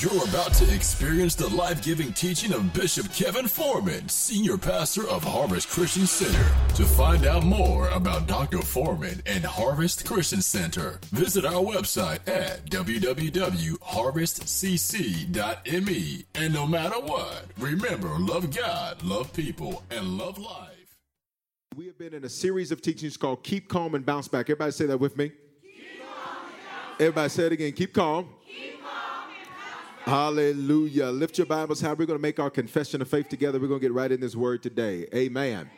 You're about to experience the life giving teaching of Bishop Kevin Foreman, Senior Pastor of Harvest Christian Center. To find out more about Dr. Foreman and Harvest Christian Center, visit our website at www.harvestcc.me. And no matter what, remember love God, love people, and love life. We have been in a series of teachings called Keep Calm and Bounce Back. Everybody say that with me. Everybody say it again. Keep calm. Hallelujah. Lift your Bibles high. We're going to make our confession of faith together. We're going to get right in this word today. Amen.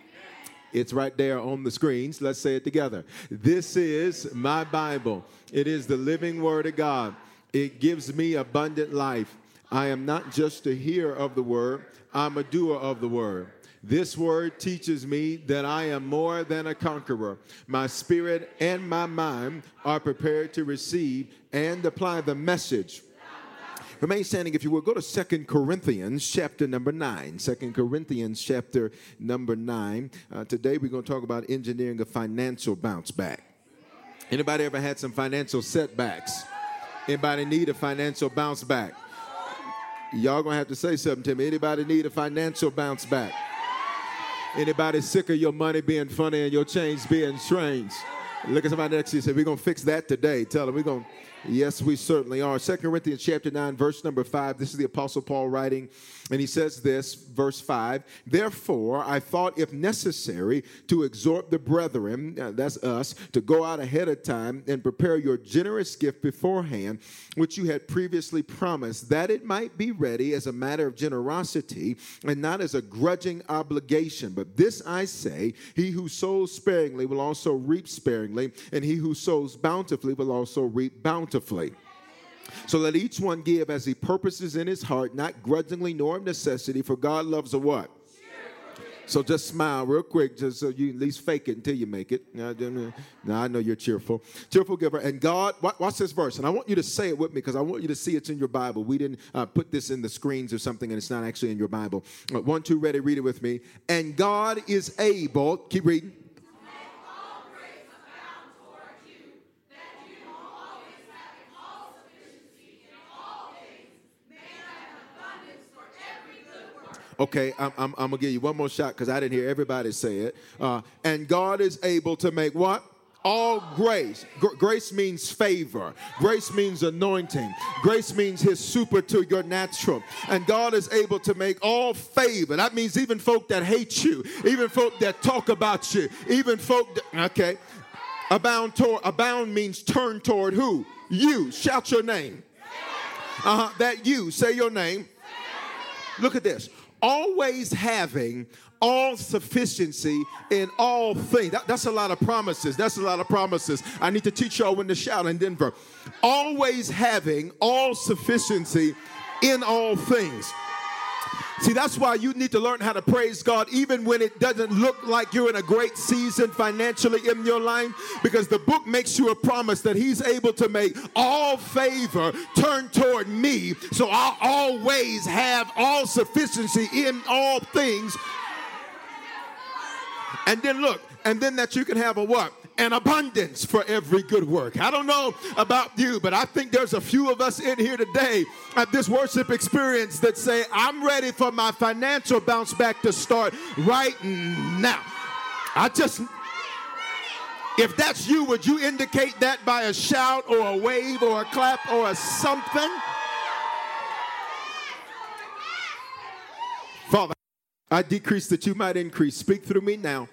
It's right there on the screens. Let's say it together. This is my Bible. It is the living word of God. It gives me abundant life. I am not just a hearer of the word, I'm a doer of the word. This word teaches me that I am more than a conqueror. My spirit and my mind are prepared to receive and apply the message Remain standing if you will. Go to Second Corinthians chapter number 9. 2 Corinthians chapter number 9. Uh, today we're going to talk about engineering a financial bounce back. Anybody ever had some financial setbacks? Anybody need a financial bounce back? Y'all gonna have to say something to me. Anybody need a financial bounce back? Anybody sick of your money being funny and your change being strange? Look at somebody next to you and say, We're gonna fix that today. Tell them we're gonna Yes, we certainly are. Second Corinthians chapter 9, verse number 5. This is the Apostle Paul writing, and he says this, verse 5. Therefore, I thought if necessary to exhort the brethren, uh, that's us, to go out ahead of time and prepare your generous gift beforehand, which you had previously promised, that it might be ready as a matter of generosity and not as a grudging obligation. But this I say, he who sows sparingly will also reap sparingly, and he who sows bountifully will also reap bountifully bountifully. So let each one give as he purposes in his heart, not grudgingly nor of necessity, for God loves a what? So just smile real quick, just so you at least fake it until you make it. Now, I know you're cheerful. Cheerful giver. And God, watch this verse. And I want you to say it with me because I want you to see it's in your Bible. We didn't uh, put this in the screens or something, and it's not actually in your Bible. Uh, one, two, ready, read it with me. And God is able, keep reading. Okay, I'm, I'm, I'm, gonna give you one more shot because I didn't hear everybody say it. Uh, and God is able to make what? All grace. Gr- grace means favor. Grace means anointing. Grace means his super to your natural. And God is able to make all favor. That means even folk that hate you, even folk that talk about you, even folk that, okay. Abound toward, abound means turn toward who? You. Shout your name. Uh-huh. That you. Say your name. Look at this always having all sufficiency in all things. That, that's a lot of promises. That's a lot of promises. I need to teach y'all when to shout in Denver. Always having all sufficiency in all things. See, that's why you need to learn how to praise God even when it doesn't look like you're in a great season financially in your life, because the book makes you a promise that He's able to make all favor turn toward me. So I'll always have all sufficiency in all things. And then look, and then that you can have a what? An abundance for every good work. I don't know about you, but I think there's a few of us in here today at this worship experience that say, I'm ready for my financial bounce back to start right now. I just, if that's you, would you indicate that by a shout or a wave or a clap or a something? Father, I decrease that you might increase. Speak through me now.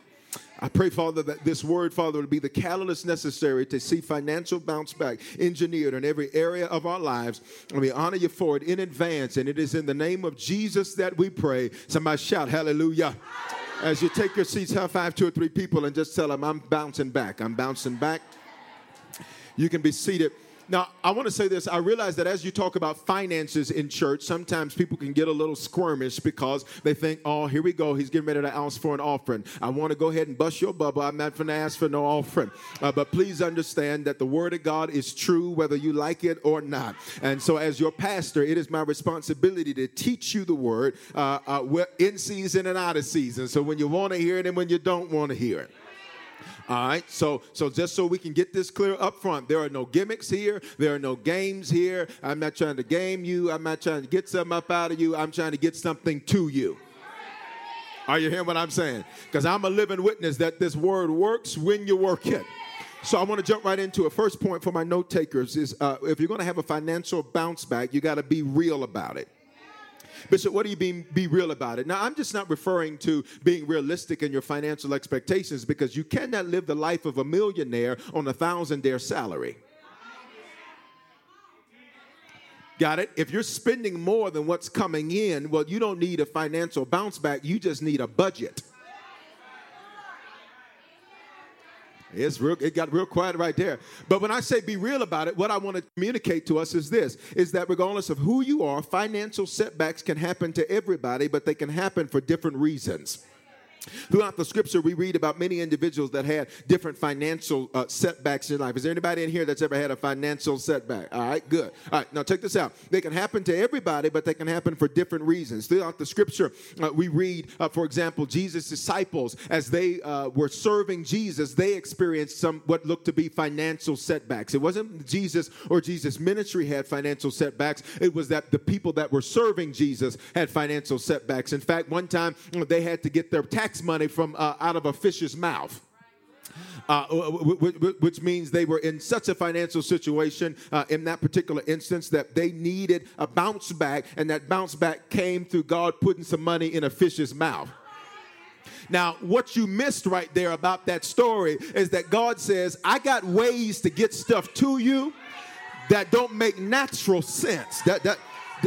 I pray, Father, that this word, Father, would be the catalyst necessary to see financial bounce back engineered in every area of our lives. And we honor you for it in advance. And it is in the name of Jesus that we pray. Somebody shout hallelujah. As you take your seats, high five two or three people and just tell them, I'm bouncing back. I'm bouncing back. You can be seated. Now, I want to say this. I realize that as you talk about finances in church, sometimes people can get a little squirmish because they think, oh, here we go. He's getting ready to ask for an offering. I want to go ahead and bust your bubble. I'm not going to ask for no offering. Uh, but please understand that the Word of God is true whether you like it or not. And so, as your pastor, it is my responsibility to teach you the Word uh, uh, in season and out of season. So, when you want to hear it and when you don't want to hear it. All right. So so just so we can get this clear up front, there are no gimmicks here. There are no games here. I'm not trying to game you. I'm not trying to get something up out of you. I'm trying to get something to you. Are you hearing what I'm saying? Because I'm a living witness that this word works when you work it. So I want to jump right into it. First point for my note takers is uh, if you're going to have a financial bounce back, you got to be real about it. Bishop, what do you mean be real about it? Now, I'm just not referring to being realistic in your financial expectations because you cannot live the life of a millionaire on a thousand dare salary. Got it? If you're spending more than what's coming in, well, you don't need a financial bounce back, you just need a budget. It's real, it got real quiet right there. But when I say be real about it, what I want to communicate to us is this is that regardless of who you are, financial setbacks can happen to everybody, but they can happen for different reasons. Throughout the scripture, we read about many individuals that had different financial uh, setbacks in life. Is there anybody in here that's ever had a financial setback? All right, good. All right, now check this out. They can happen to everybody, but they can happen for different reasons. Throughout the scripture, uh, we read, uh, for example, Jesus' disciples, as they uh, were serving Jesus, they experienced some what looked to be financial setbacks. It wasn't Jesus or Jesus' ministry had financial setbacks, it was that the people that were serving Jesus had financial setbacks. In fact, one time they had to get their tax money from uh, out of a fish's mouth. Uh, which means they were in such a financial situation uh, in that particular instance that they needed a bounce back, and that bounce back came through God putting some money in a fish's mouth. Now, what you missed right there about that story is that God says, I got ways to get stuff to you that don't make natural sense. That, that,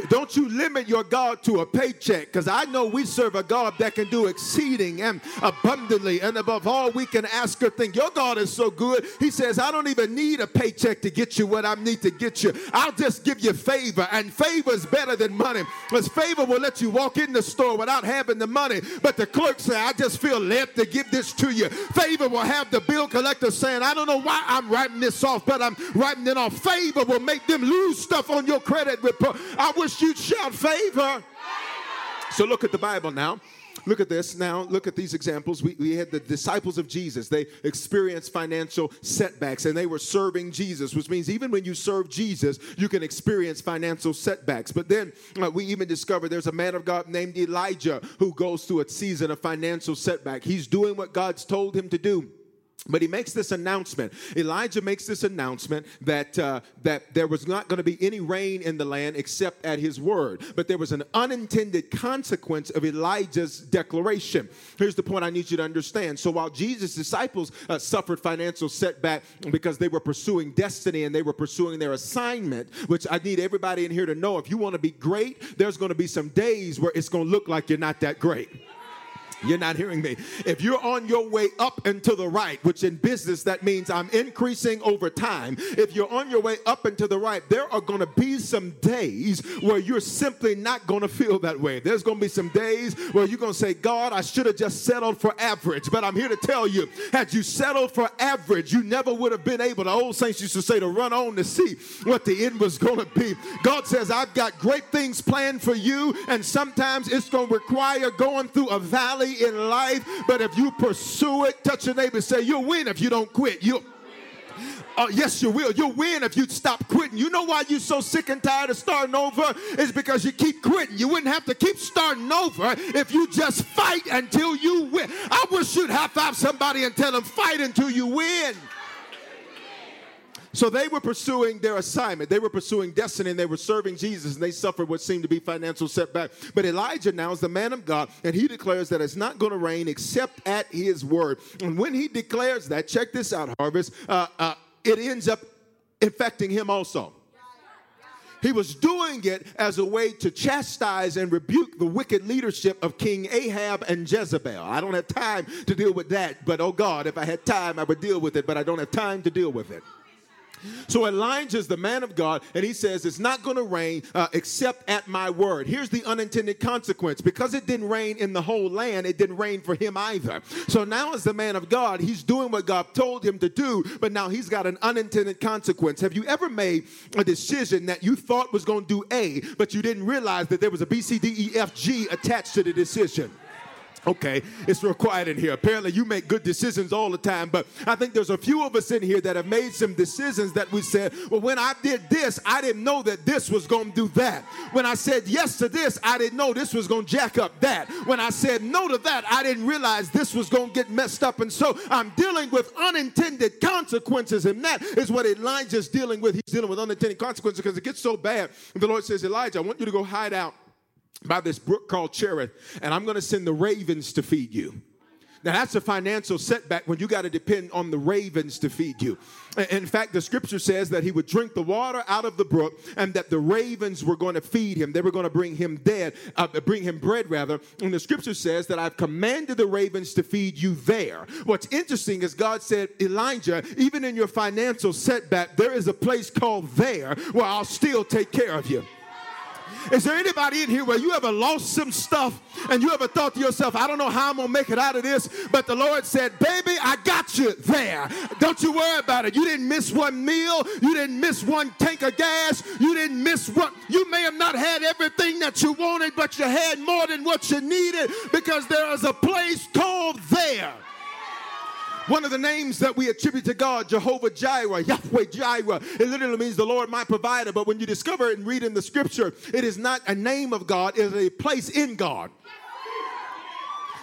don't you limit your God to a paycheck because I know we serve a God that can do exceeding and abundantly and above all we can ask or think. Your God is so good. He says, I don't even need a paycheck to get you what I need to get you. I'll just give you favor, and favor is better than money because favor will let you walk in the store without having the money. But the clerk say, I just feel led to give this to you. Favor will have the bill collector saying, I don't know why I'm writing this off, but I'm writing it off. Favor will make them lose stuff on your credit report. I wish you'd shout favor. So look at the Bible now. Look at this now. Look at these examples. We, we had the disciples of Jesus. They experienced financial setbacks and they were serving Jesus, which means even when you serve Jesus, you can experience financial setbacks. But then uh, we even discover there's a man of God named Elijah who goes through a season of financial setback. He's doing what God's told him to do but he makes this announcement. Elijah makes this announcement that uh, that there was not going to be any rain in the land except at his word. But there was an unintended consequence of Elijah's declaration. Here's the point I need you to understand. So while Jesus' disciples uh, suffered financial setback because they were pursuing destiny and they were pursuing their assignment, which I need everybody in here to know. If you want to be great, there's going to be some days where it's going to look like you're not that great. You're not hearing me. If you're on your way up and to the right, which in business that means I'm increasing over time, if you're on your way up and to the right, there are going to be some days where you're simply not going to feel that way. There's going to be some days where you're going to say, God, I should have just settled for average. But I'm here to tell you, had you settled for average, you never would have been able, the old saints used to say, to run on to see what the end was going to be. God says, I've got great things planned for you, and sometimes it's going to require going through a valley in life, but if you pursue it, touch your neighbor say, You'll win if you don't quit. You uh, yes, you will. You'll win if you stop quitting. You know why you're so sick and tired of starting over? Is because you keep quitting. You wouldn't have to keep starting over if you just fight until you win. I wish you'd high five somebody and tell them, fight until you win. So they were pursuing their assignment. They were pursuing destiny and they were serving Jesus and they suffered what seemed to be financial setback. But Elijah now is the man of God and he declares that it's not going to rain except at his word. And when he declares that, check this out, Harvest, uh, uh, it ends up infecting him also. He was doing it as a way to chastise and rebuke the wicked leadership of King Ahab and Jezebel. I don't have time to deal with that, but oh God, if I had time, I would deal with it, but I don't have time to deal with it. So Elijah's the man of God, and he says, It's not going to rain uh, except at my word. Here's the unintended consequence because it didn't rain in the whole land, it didn't rain for him either. So now, as the man of God, he's doing what God told him to do, but now he's got an unintended consequence. Have you ever made a decision that you thought was going to do A, but you didn't realize that there was a B, C, D, E, F, G attached to the decision? Okay, it's real quiet in here. Apparently, you make good decisions all the time, but I think there's a few of us in here that have made some decisions that we said, well, when I did this, I didn't know that this was to do that. When I said yes to this, I didn't know this was to jack up that. When I said no to that, I didn't realize this was to get messed up. And so I'm dealing with unintended consequences, and that is what Elijah's dealing with. He's dealing with unintended consequences because it gets so bad. And the Lord says, Elijah, I want you to go hide out by this brook called Cherith, and I'm going to send the ravens to feed you. Now, that's a financial setback when you got to depend on the ravens to feed you. In fact, the scripture says that he would drink the water out of the brook and that the ravens were going to feed him. They were going to bring him dead, uh, bring him bread, rather. And the scripture says that I've commanded the ravens to feed you there. What's interesting is God said, Elijah, even in your financial setback, there is a place called there where I'll still take care of you. Is there anybody in here where you ever lost some stuff and you ever thought to yourself, I don't know how I'm going to make it out of this, but the Lord said, Baby, I got you there. Don't you worry about it. You didn't miss one meal, you didn't miss one tank of gas, you didn't miss what you may have not had everything that you wanted, but you had more than what you needed because there is a place called there. One of the names that we attribute to God, Jehovah Jireh, Yahweh Jireh, it literally means the Lord my provider. But when you discover it and read in the scripture, it is not a name of God, it is a place in God.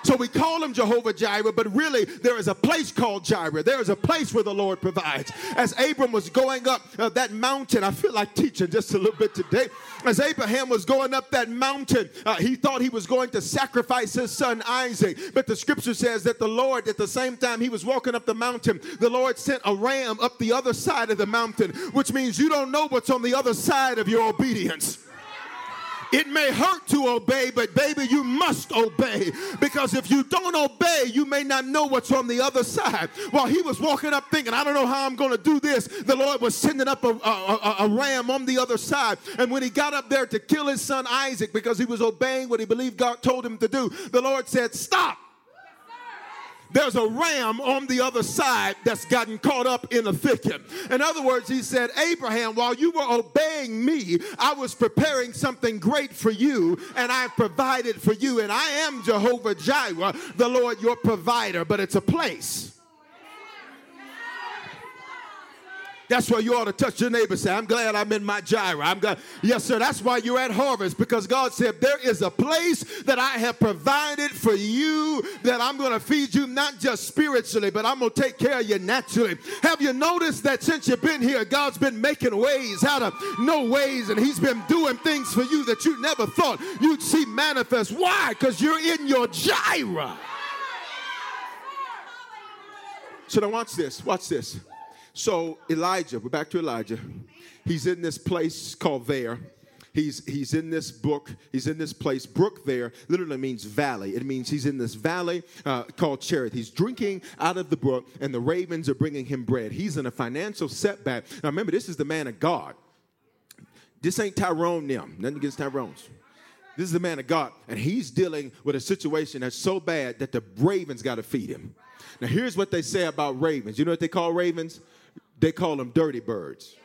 So we call him Jehovah Jireh, but really there is a place called Jireh. There is a place where the Lord provides. As Abram was going up uh, that mountain, I feel like teaching just a little bit today. As Abraham was going up that mountain, uh, he thought he was going to sacrifice his son Isaac. But the scripture says that the Lord, at the same time he was walking up the mountain, the Lord sent a ram up the other side of the mountain, which means you don't know what's on the other side of your obedience. It may hurt to obey, but baby, you must obey. Because if you don't obey, you may not know what's on the other side. While he was walking up thinking, I don't know how I'm going to do this, the Lord was sending up a, a, a, ram on the other side. And when he got up there to kill his son Isaac because he was obeying what he believed God told him to do, the Lord said, Stop there's a ram on the other side that's gotten caught up in a thicket. In other words, he said, Abraham, while you were obeying me, I was preparing something great for you, and I've provided for you. And I am Jehovah Jireh, the Lord your provider, but it's a place. That's why you ought to touch your neighbor. Say, I'm glad I'm in my Jireh. I'm glad. Yes, sir. That's why you're at harvest because God said there is a place that I have provided for you that I'm going to feed you not just spiritually, but I'm going to take care of you naturally. Have you noticed that since you've been here, God's been making ways out of no ways, and He's been doing things for you that you never thought you'd see manifest. Why? Because you're in your Jireh. So now watch this. Watch this. So Elijah, we're back to Elijah. He's in this place called there. He's, he's in this book, he's in this place. Brook there literally means valley. It means he's in this valley uh, called Cherith. He's drinking out of the brook, and the ravens are bringing him bread. He's in a financial setback. Now remember, this is the man of God. This ain't Tyrone them. Nothing against Tyrone's. This is the man of God, and he's dealing with a situation that's so bad that the ravens got to feed him. Now, here's what they say about ravens. You know what they call ravens? They call them dirty birds.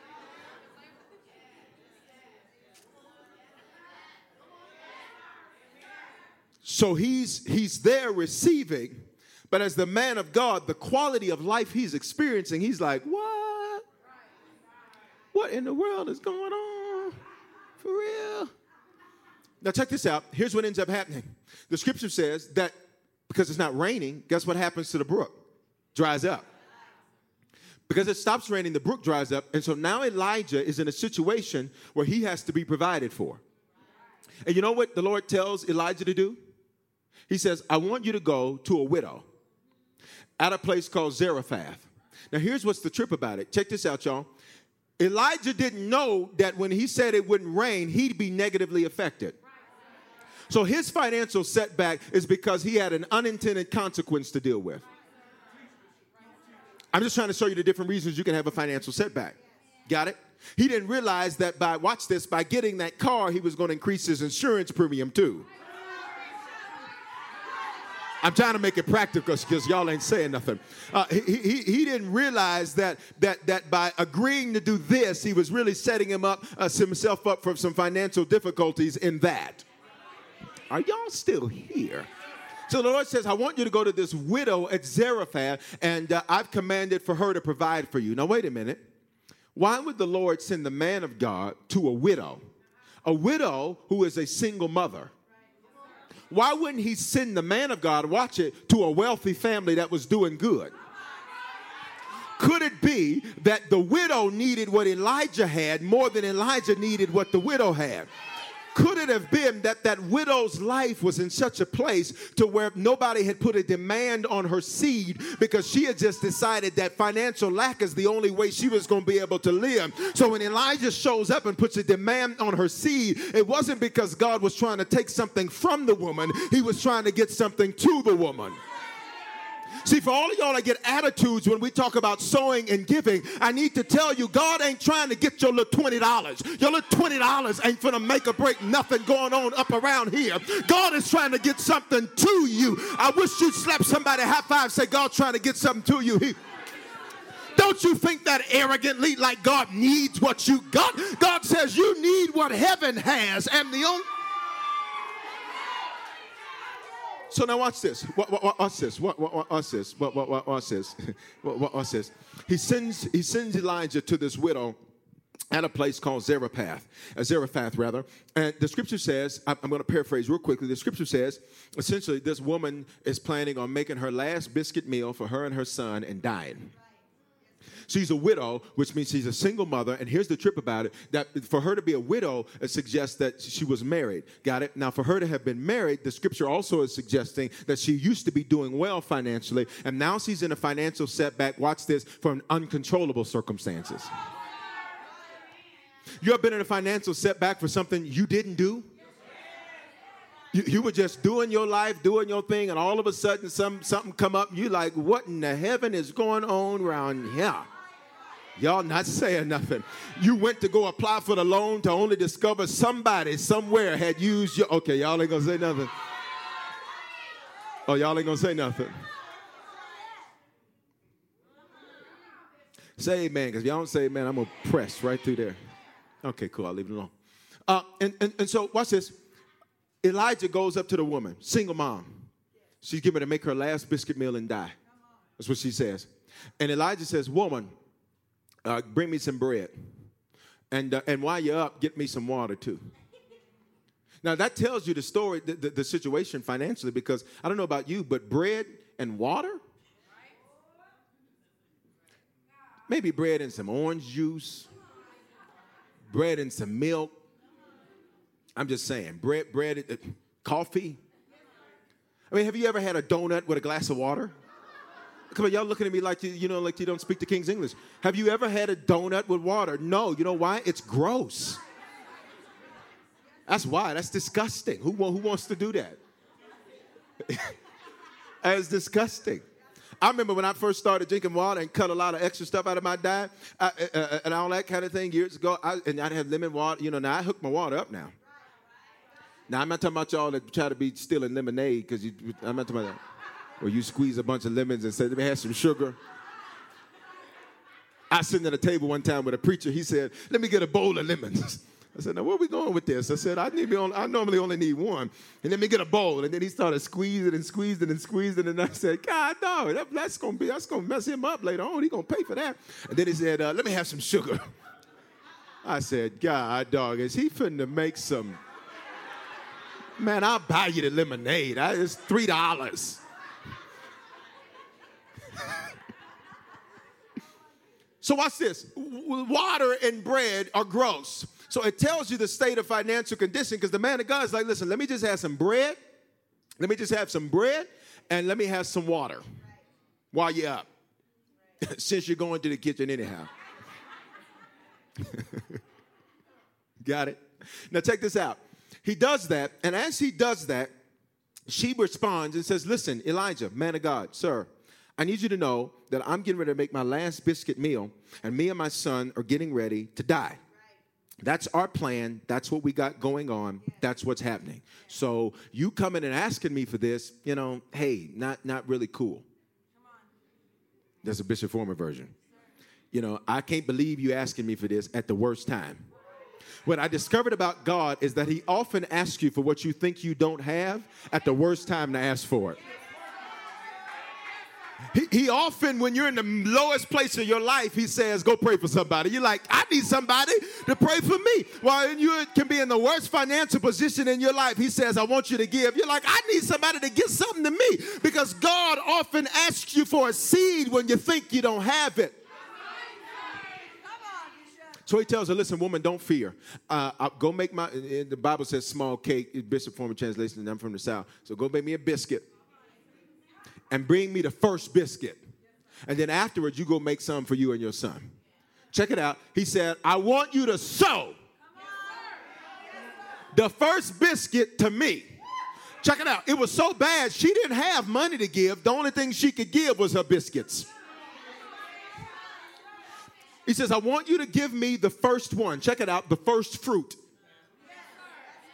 So he's he's there receiving, but as the man of God, the quality of life he's experiencing, he's like, "What? What in the world is going on? For real?" Now check this out. Here's what ends up happening. The scripture says that because it's not raining, guess what happens to the brook? Dries up Because it stops raining, the brook dries up. And so now Elijah is in a situation where he has to be provided for. And you know what the Lord tells Elijah to do? He says, I want you to go to a widow at a place called Zarephath. Now, here's what's the trip about it. Check this out, y'all. Elijah didn't know that when he said it wouldn't rain, he'd be negatively affected. So his financial setback is because he had an unintended consequence to deal with. I'm just trying to show you the different reasons you can have a financial setback. Got it? He didn't realize that by, watch this, by getting that car, he was going to increase his insurance premium too. I'm trying to make it practical because y'all ain't saying nothing. Uh, he, he, he didn't realize that, that, that by agreeing to do this, he was really setting him up, uh, himself up for some financial difficulties in that. Are y'all still here? So the Lord says, I want you to go to this widow at Zarephath, and uh, I've commanded for her to provide for you. Now, wait a minute. Why would the Lord send the man of God to a widow? A widow who is a single mother. Why wouldn't he send the man of God, watch it, to a wealthy family that was doing good? Could it be that the widow needed what Elijah had more than Elijah needed what the widow had? Could it have been that that widow's life was in such a place to where nobody had put a demand on her seed because she had just decided that financial lack is the only way she was going to be able to live. So when Elijah shows up and puts a demand on her seed, it wasn't because God was trying to take something from the woman, he was trying to get something to the woman. See, for all of y'all that get attitudes when we talk about sowing and giving, I need to tell you, God ain't trying to get your little $20. Your little $20 ain't gonna make or break nothing going on up around here. God is trying to get something to you. I wish you'd slap somebody high five, say, God's trying to get something to you. He, don't you think that arrogantly like God needs what you got? God says you need what heaven has, and the only So now watch this. What, what, watch this. What, what, watch this. What, what, what, watch this. What, what, watch this. He sends, he sends Elijah to this widow at a place called Zarephath, uh, Zarephath rather. And the scripture says, I'm, I'm going to paraphrase real quickly. The scripture says, essentially, this woman is planning on making her last biscuit meal for her and her son and dying. She's a widow, which means she's a single mother. And here's the trip about it that for her to be a widow, suggests that she was married. Got it? Now, for her to have been married, the scripture also is suggesting that she used to be doing well financially, and now she's in a financial setback. Watch this from uncontrollable circumstances. You have been in a financial setback for something you didn't do? You, you, were just doing your life, doing your thing, and all of a sudden some, something come up, and you like, what in the heaven is going on around here? Y'all not saying nothing. You went to go apply for the loan to only discover somebody somewhere had used your. Okay, y'all ain't gonna say nothing. Oh, y'all ain't gonna say nothing. Say amen, because if y'all don't say amen, I'm gonna press right through there. Okay, cool, I'll leave it alone. Uh, and, and, and so, watch this. Elijah goes up to the woman, single mom. She's getting to make her last biscuit meal and die. That's what she says. And Elijah says, Woman, uh, bring me some bread. And, uh, and while you're up, get me some water too. Now, that tells you the story, the, the, the situation financially, because I don't know about you, but bread and water? Maybe bread and some orange juice, bread and some milk. I'm just saying, bread, bread, uh, coffee. I mean, have you ever had a donut with a glass of water? Come on, y'all looking at me like you, you know, like you don't speak the King's English. Have you ever had a donut with water? No. You know why? It's gross. That's why. That's disgusting. Who, who wants to do that? That's disgusting. I remember when I first started drinking water and cut a lot of extra stuff out of my diet I, uh, uh and all that kind of thing years ago. I, and I had lemon water. You know, now I hook my water up now. Now I'm not talking about y'all that try to be stealing lemonade because I'm not talking about that or you squeeze a bunch of lemons and say, let me have some sugar. I sitting at a table one time with a preacher. He said, let me get a bowl of lemons. I said, now where are we going with this? I said, I need me on, I normally only need one. And let me get a bowl. And then he started squeezing and squeezing and squeezing. And I said, God, no, that, that's gonna be that's gonna mess him up later on. He gonna pay for that. And then he said, uh, let me have some sugar. I said, God, dog, is he finna make some? Man, I'll buy you the lemonade. it's three dollars. So watch this. Water and bread are gross. So it tells you the state of financial condition because the man of God is like, listen, let me just have some bread. Let me just have some bread and let me have some water while you're up. Since you're going to the kitchen anyhow. Got it? Now check this out. He does that, and as he does that, she responds and says, Listen, Elijah, man of God, sir, I need you to know that I'm getting ready to make my last biscuit meal, and me and my son are getting ready to die. That's our plan. That's what we got going on. That's what's happening. So you coming and asking me for this, you know, hey, not not really cool. That's a Bishop Foreman version. You know, I can't believe you asking me for this at the worst time. What I discovered about God is that He often asks you for what you think you don't have at the worst time to ask for it. He, he, often, when you're in the lowest place of your life, he says, Go pray for somebody. You're like, I need somebody to pray for me. While you can be in the worst financial position in your life, he says, I want you to give. You're like, I need somebody to give something to me because God often asks you for a seed when you think you don't have it. So he tells her, listen, woman, don't fear. Uh, I'll go make my, uh, uh, the Bible says small cake, Bishop Foreman translation, and I'm from the South. So go make me a biscuit and bring me the first biscuit. And then afterwards, you go make some for you and your son. Check it out. He said, I want you to sow the first biscuit to me. Check it out. It was so bad, she didn't have money to give. The only thing she could give was her biscuits. He says, I want you to give me the first one. Check it out the first fruit.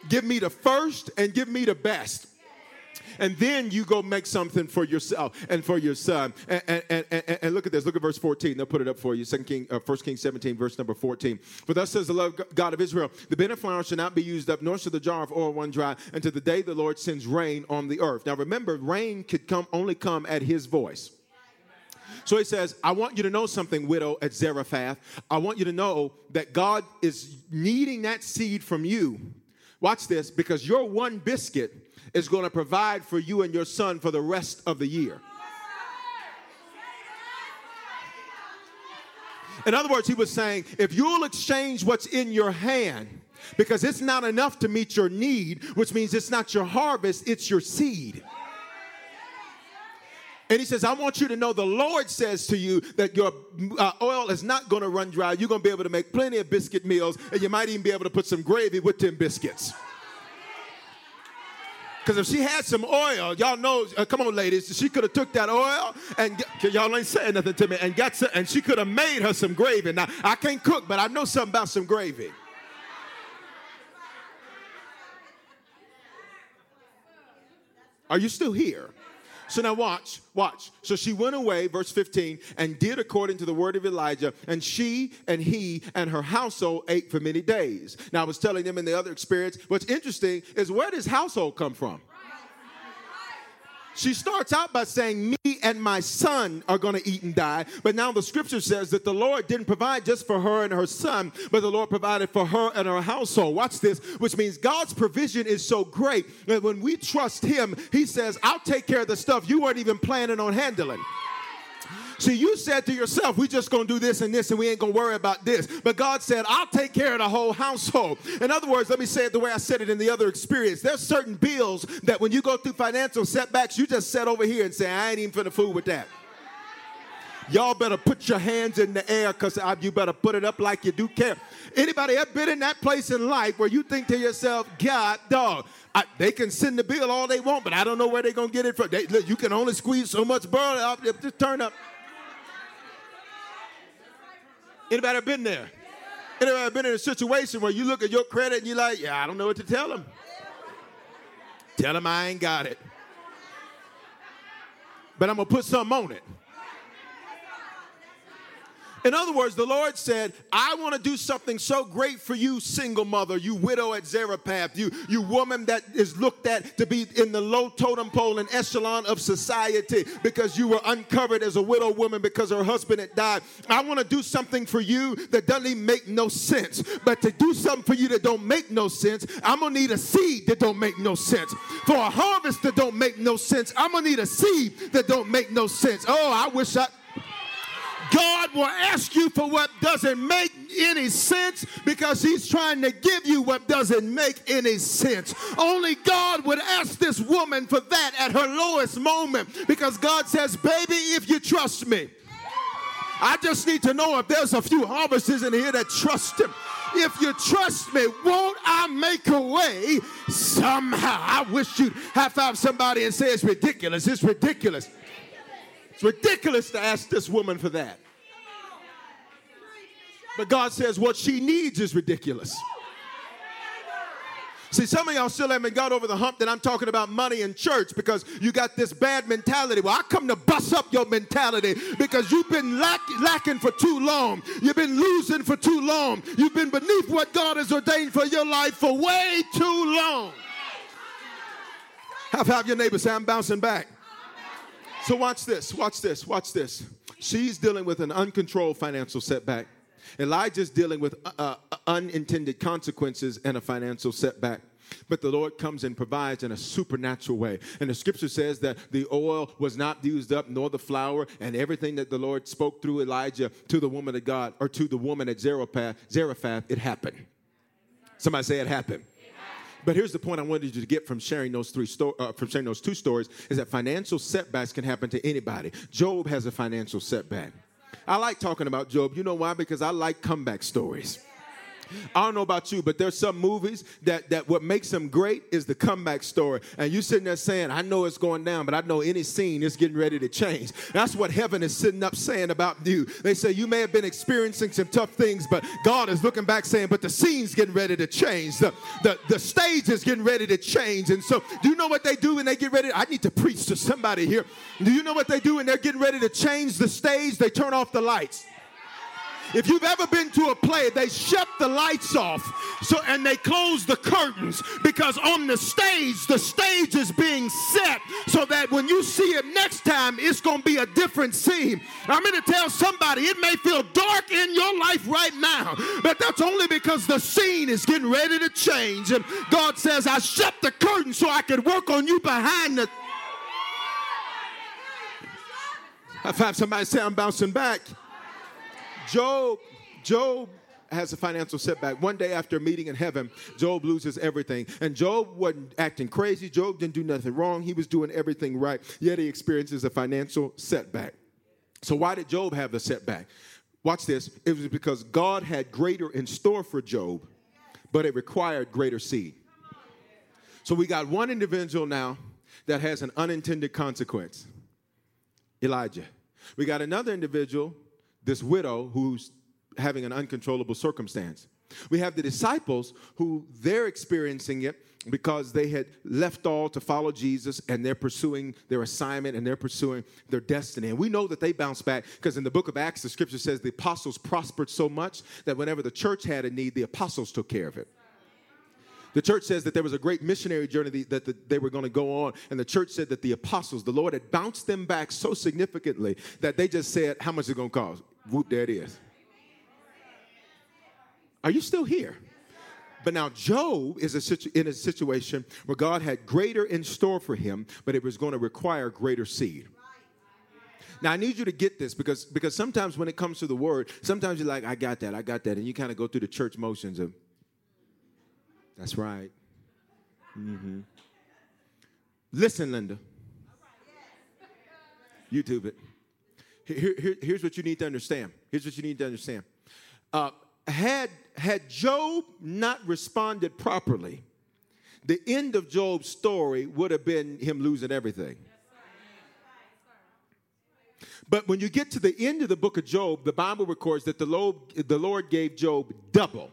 Give me the first and give me the best. And then you go make something for yourself and for your son. And, and, and, and look at this. Look at verse 14. They'll put it up for you. Second King, uh, 1 Kings 17, verse number 14. For thus says the Lord God of Israel, the bin of flour shall not be used up, nor shall the jar of oil run dry until the day the Lord sends rain on the earth. Now remember, rain could come only come at his voice. So he says, I want you to know something, widow at Zarephath. I want you to know that God is needing that seed from you. Watch this, because your one biscuit is going to provide for you and your son for the rest of the year. In other words, he was saying, if you'll exchange what's in your hand, because it's not enough to meet your need, which means it's not your harvest, it's your seed. And he says, I want you to know the Lord says to you that your uh, oil is not going to run dry. You're going to be able to make plenty of biscuit meals, and you might even be able to put some gravy with them biscuits. Because if she had some oil, y'all know, uh, come on, ladies, she could have took that oil and y'all ain't saying nothing to me and got some, and she could have made her some gravy. Now I can't cook, but I know something about some gravy. Are you still here? So now watch, watch. So she went away, verse 15, and did according to the word of Elijah, and she and he and her household ate for many days. Now I was telling them in the other experience, what's interesting is where does household come from? She starts out by saying, Me and my son are going to eat and die. But now the scripture says that the Lord didn't provide just for her and her son, but the Lord provided for her and her household. Watch this, which means God's provision is so great that when we trust Him, He says, I'll take care of the stuff you weren't even planning on handling. See, you said to yourself, we just gonna do this and this and we ain't gonna worry about this. But God said, I'll take care of the whole household. In other words, let me say it the way I said it in the other experience. There's certain bills that when you go through financial setbacks, you just set over here and say, I ain't even finna fool with that. Y'all better put your hands in the air because you better put it up like you do care. Anybody ever been in that place in life where you think to yourself, God, dog, I, they can send the bill all they want, but I don't know where they're going to get it from. They, look, you can only squeeze so much burn up. Just turn up. Anybody been there? Anybody been in a situation where you look at your credit and you're like, yeah, I don't know what to tell them. Tell them I ain't got it. But I'm going to put something on it. In other words, the Lord said, I want to do something so great for you, single mother, you widow at Zarephath, you, you woman that is looked at to be in the low totem pole and echelon of society because you were uncovered as a widow woman because her husband had died. I want to do something for you that doesn't even make no sense. But to do something for you that don't make no sense, I'm going to need a seed that don't make no sense. For a harvest that don't make no sense, I'm going to need a seed that don't make no sense. Oh, I wish I God will ask you for what doesn't make any sense because He's trying to give you what doesn't make any sense. Only God would ask this woman for that at her lowest moment because God says, Baby, if you trust me, I just need to know if there's a few harvesters in here that trust Him. If you trust me, won't I make a way somehow? I wish you'd high five somebody and say it's ridiculous. It's ridiculous. It's ridiculous to ask this woman for that. But God says what she needs is ridiculous. See, some of y'all still haven't got over the hump that I'm talking about money in church because you got this bad mentality. Well, I come to bust up your mentality because you've been lack- lacking for too long. You've been losing for too long. You've been beneath what God has ordained for your life for way too long. Have, have your neighbor say, I'm bouncing back. So watch this, watch this, watch this. She's dealing with an uncontrolled financial setback. Elijah's dealing with uh, uh, unintended consequences and a financial setback. But the Lord comes and provides in a supernatural way. And the scripture says that the oil was not used up, nor the flour, and everything that the Lord spoke through Elijah to the woman of God, or to the woman at Zarephath, Zarephath it happened. Somebody say it happened. But here's the point I wanted you to get from sharing those three sto- uh, from sharing those two stories is that financial setbacks can happen to anybody. Job has a financial setback. I like talking about Job. You know why? Because I like comeback stories. I don't know about you, but there's some movies that, that what makes them great is the comeback story. And you sitting there saying, I know it's going down, but I know any scene is getting ready to change. That's what heaven is sitting up saying about you. They say you may have been experiencing some tough things, but God is looking back saying, but the scene's getting ready to change. The, the, the stage is getting ready to change. And so, do you know what they do when they get ready? I need to preach to somebody here. Do you know what they do when they're getting ready to change the stage? They turn off the lights. If you've ever been to a play, they shut the lights off so and they close the curtains because on the stage, the stage is being set so that when you see it next time, it's going to be a different scene. I'm going to tell somebody it may feel dark in your life right now, but that's only because the scene is getting ready to change. And God says, I shut the curtain so I could work on you behind the. I've somebody say I'm bouncing back. Job, Job has a financial setback. One day after a meeting in heaven, Job loses everything. And Job wasn't acting crazy. Job didn't do nothing wrong. He was doing everything right. Yet he experiences a financial setback. So why did Job have the setback? Watch this. It was because God had greater in store for Job, but it required greater seed. So we got one individual now that has an unintended consequence. Elijah. We got another individual this widow who's having an uncontrollable circumstance. We have the disciples who they're experiencing it because they had left all to follow Jesus and they're pursuing their assignment and they're pursuing their destiny. And we know that they bounced back because in the book of Acts, the scripture says the apostles prospered so much that whenever the church had a need, the apostles took care of it. The church says that there was a great missionary journey that they were going to go on. And the church said that the apostles, the Lord had bounced them back so significantly that they just said, How much is it going to cost? Whoop, there it is. Are you still here? But now Job is a situ- in a situation where God had greater in store for him, but it was going to require greater seed. Now I need you to get this because because sometimes when it comes to the word, sometimes you're like, I got that, I got that, and you kind of go through the church motions of that's right. Mm-hmm. Listen, Linda. YouTube it. Here, here, here's what you need to understand. Here's what you need to understand. Uh, had, had Job not responded properly, the end of Job's story would have been him losing everything. But when you get to the end of the book of Job, the Bible records that the Lord, the Lord gave Job double,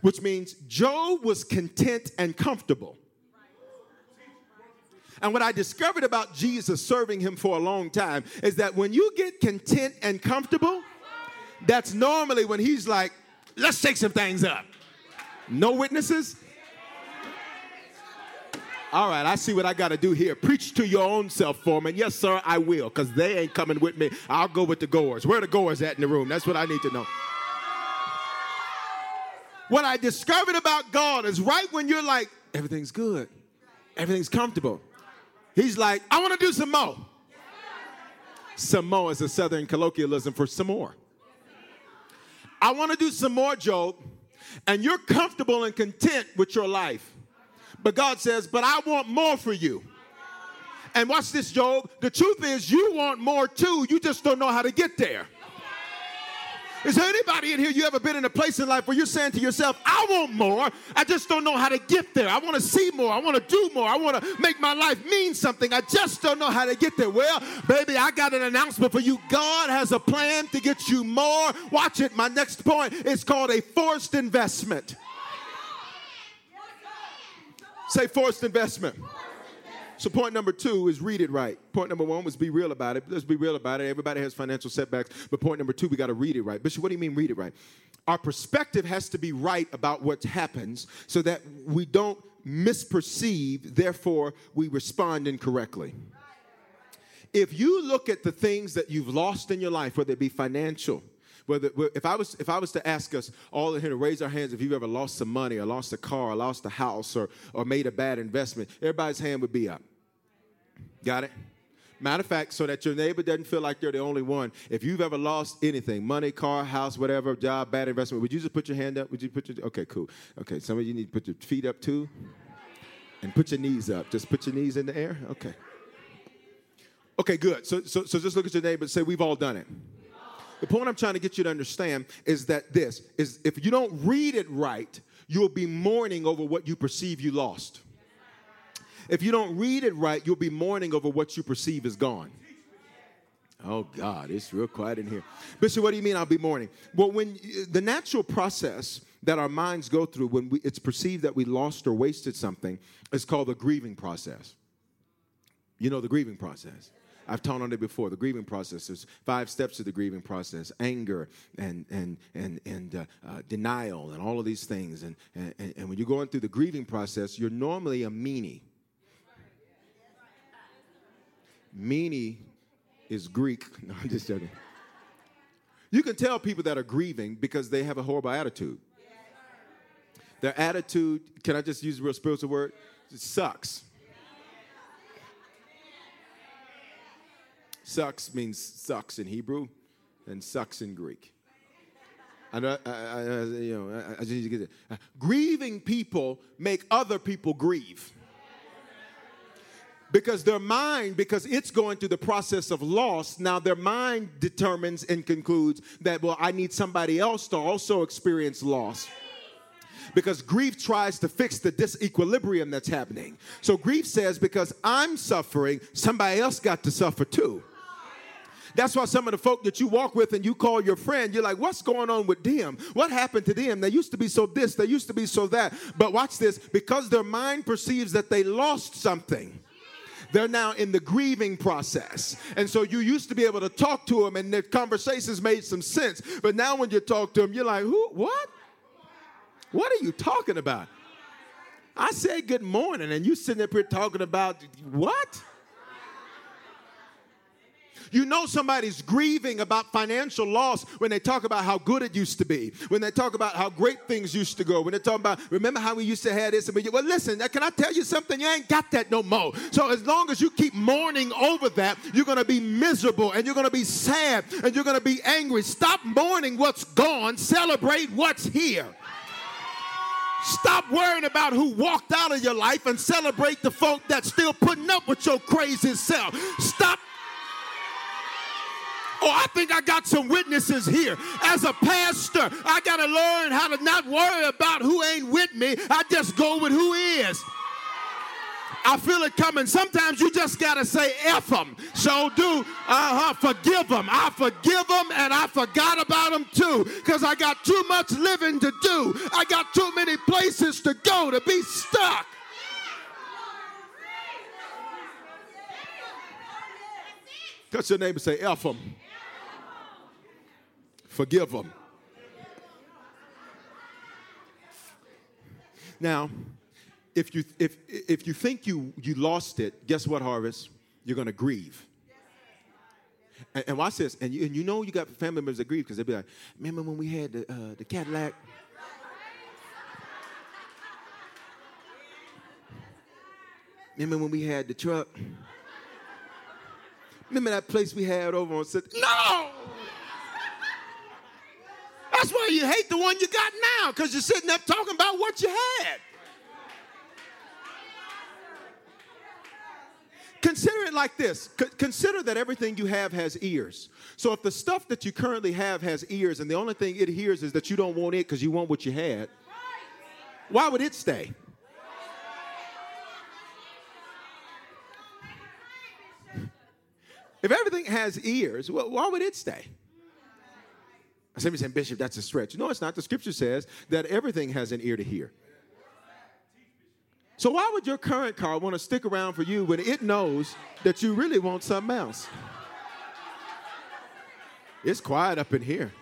which means Job was content and comfortable. And what I discovered about Jesus serving him for a long time is that when you get content and comfortable, that's normally when he's like, let's take some things up. No witnesses? All right, I see what I got to do here. Preach to your own self, Foreman. Yes, sir, I will, because they ain't coming with me. I'll go with the goers. Where the goers at in the room? That's what I need to know. What I discovered about God is right when you're like, everything's good, everything's comfortable. He's like, I want to do some more. Some more is a southern colloquialism for some more. I want to do some more, Job, and you're comfortable and content with your life. But God says, But I want more for you. And watch this, Job. The truth is, you want more too. You just don't know how to get there. Is there anybody in here you ever been in a place in life where you're saying to yourself, I want more, I just don't know how to get there. I want to see more, I want to do more, I want to make my life mean something. I just don't know how to get there. Well, baby, I got an announcement for you. God has a plan to get you more. Watch it. My next point is called a forced investment. Say forced investment. So point number two is read it right. Point number one was be real about it. Let's be real about it. Everybody has financial setbacks, but point number two, we got to read it right. Bishop, what do you mean read it right? Our perspective has to be right about what happens so that we don't misperceive, therefore we respond incorrectly. If you look at the things that you've lost in your life, whether it be financial, whether if I was if I was to ask us all in here to raise our hands if you've ever lost some money or lost a car or lost a house or or made a bad investment, everybody's hand would be up. Got it? Matter of fact, so that your neighbor doesn't feel like they're the only one. If you've ever lost anything, money, car, house, whatever, job, bad investment, would you just put your hand up? Would you put your okay, cool. Okay, some of you need to put your feet up too. And put your knees up. Just put your knees in the air. Okay. Okay, good. So, so, so just look at your neighbor and say, We've all done it. The point I'm trying to get you to understand is that this is if you don't read it right, you'll be mourning over what you perceive you lost. If you don't read it right, you'll be mourning over what you perceive is gone. Oh God, it's real quiet in here. Bishop, what do you mean I'll be mourning? Well, when the natural process that our minds go through when we, it's perceived that we lost or wasted something is called the grieving process. You know the grieving process. I've taught on it before. The grieving process. There's five steps to the grieving process: anger and and and and uh, uh, denial, and all of these things. And, and and when you're going through the grieving process, you're normally a meanie. Meanie is Greek. No, I'm just joking. You can tell people that are grieving because they have a horrible attitude. Their attitude, can I just use a real spiritual word? It sucks. Sucks means sucks in Hebrew and sucks in Greek. I, I, I, you know, I, just need to get it. Grieving people make other people grieve because their mind, because it's going through the process of loss, now their mind determines and concludes that, well, I need somebody else to also experience loss. Because grief tries to fix the disequilibrium that's happening. So grief says, because I'm suffering, somebody else got to suffer too. That's why some of the folk that you walk with and you call your friend, you're like, what's going on with them? What happened to them? They used to be so this, they used to be so that. But watch this because their mind perceives that they lost something they're now in the grieving process. And so you used to be able to talk to them and their conversations made some sense. But now when you talk to them, you're like, who? What? What are you talking about? I said good morning, and you sitting up here talking about what? You know somebody's grieving about financial loss when they talk about how good it used to be, when they talk about how great things used to go, when they talk about, remember how we used to have this? And we, well, listen, can I tell you something? You ain't got that no more. So as long as you keep mourning over that, you're going to be miserable and you're going to be sad and you're going to be angry. Stop mourning what's gone, celebrate what's here. Stop worrying about who walked out of your life and celebrate the folk that's still putting up with your crazy self. Stop Oh, I think I got some witnesses here. As a pastor, I got to learn how to not worry about who ain't with me. I just go with who is. I feel it coming. Sometimes you just got to say F them. So do, uh-huh, forgive them. I forgive them and I forgot about them too because I got too much living to do. I got too many places to go to be stuck. Touch your neighbor and say F them. Forgive them. Now, if you if if you think you you lost it, guess what, Harvest? You're gonna grieve. And, and watch this, and you, and you know you got family members that grieve because they'll be like, "Remember when we had the uh, the Cadillac?" Remember when we had the truck? Remember that place we had over on? No! That's why you hate the one you got now, because you're sitting up talking about what you had. Consider it like this consider that everything you have has ears. So if the stuff that you currently have has ears and the only thing it hears is that you don't want it because you want what you had, why would it stay? If everything has ears, well, why would it stay? Some saying, Bishop, that's a stretch. No, it's not. The scripture says that everything has an ear to hear. So why would your current car want to stick around for you when it knows that you really want something else? It's quiet up in here.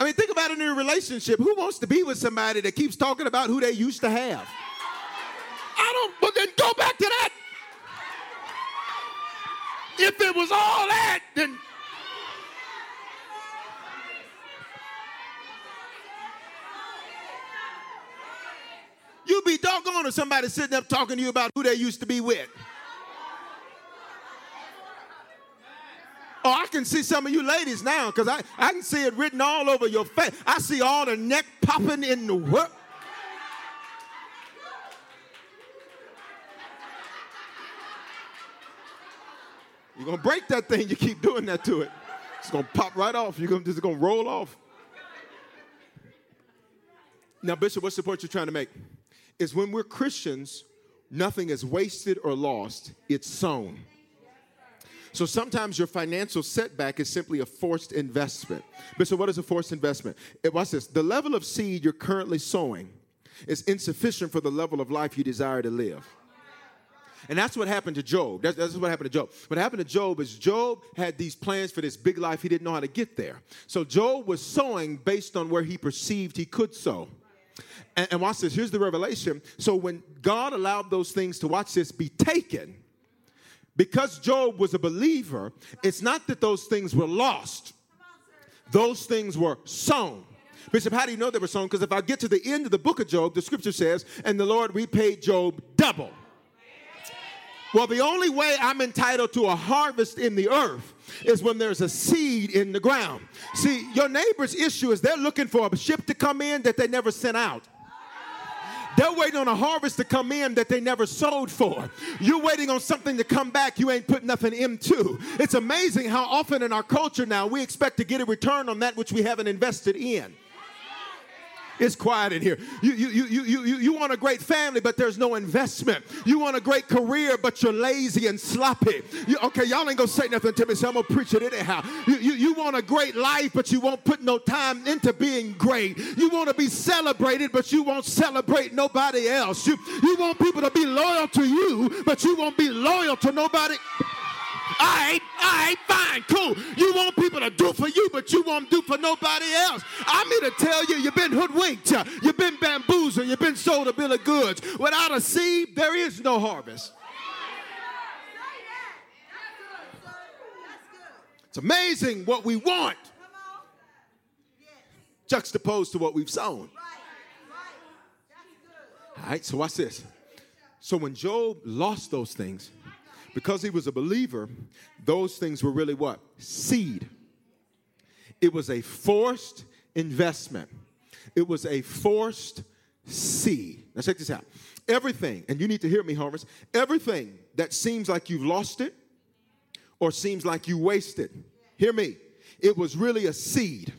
I mean, think about it in a relationship. Who wants to be with somebody that keeps talking about who they used to have? I don't, but then go back to that. If it was all that, then You doggone somebody sitting up talking to you about who they used to be with. Oh, I can see some of you ladies now because I, I can see it written all over your face. I see all the neck popping in the work. You're gonna break that thing, you keep doing that to it. It's gonna pop right off. You're gonna just gonna roll off. Now, Bishop, what's the point you're trying to make? Is when we're Christians, nothing is wasted or lost, it's sown. So sometimes your financial setback is simply a forced investment. But so, what is a forced investment? It, watch this. The level of seed you're currently sowing is insufficient for the level of life you desire to live. And that's what happened to Job. That's, that's, what happened to Job. What happened to Job is Job had these plans for this big life. He didn't know how to get there. So Job was sowing based on where he perceived he could sow. And, and watch this. Here's the revelation. So when God allowed those things to watch this be taken, because Job was a believer, it's not that those things were lost. Those things were sown. Bishop, how do you know they were sown? Because if I get to the end of the book of Job, the scripture says, and the Lord repaid Job double. Well, the only way I'm entitled to a harvest in the earth is when there's a seed in the ground. See, your neighbor's issue is they're looking for a ship to come in that they never sent out. They're waiting on a harvest to come in that they never sowed for. You're waiting on something to come back you ain't put nothing into. It's amazing how often in our culture now we expect to get a return on that which we haven't invested in. It's quiet in here. You, you, you, you, you, you want a great family, but there's no investment. You want a great career, but you're lazy and sloppy. You, okay, y'all ain't gonna say nothing to me, so I'm gonna preach it anyhow. You, you, you want a great life, but you won't put no time into being great. You want to be celebrated, but you won't celebrate nobody else. You, you want people to be loyal to you, but you won't be loyal to nobody. All right, all right, fine, cool. You want people to do for you, but you won't do for nobody else. I'm here to tell you, you've been hoodwinked, you've been bamboozled, you've been sold a bill of goods. Without a seed, there is no harvest. It's amazing what we want, juxtaposed to what we've sown. All right, so watch this. So when Job lost those things, because he was a believer, those things were really what? Seed. It was a forced investment, it was a forced seed. Now, check this out. Everything, and you need to hear me, Homers, everything that seems like you've lost it or seems like you wasted, hear me, it was really a seed.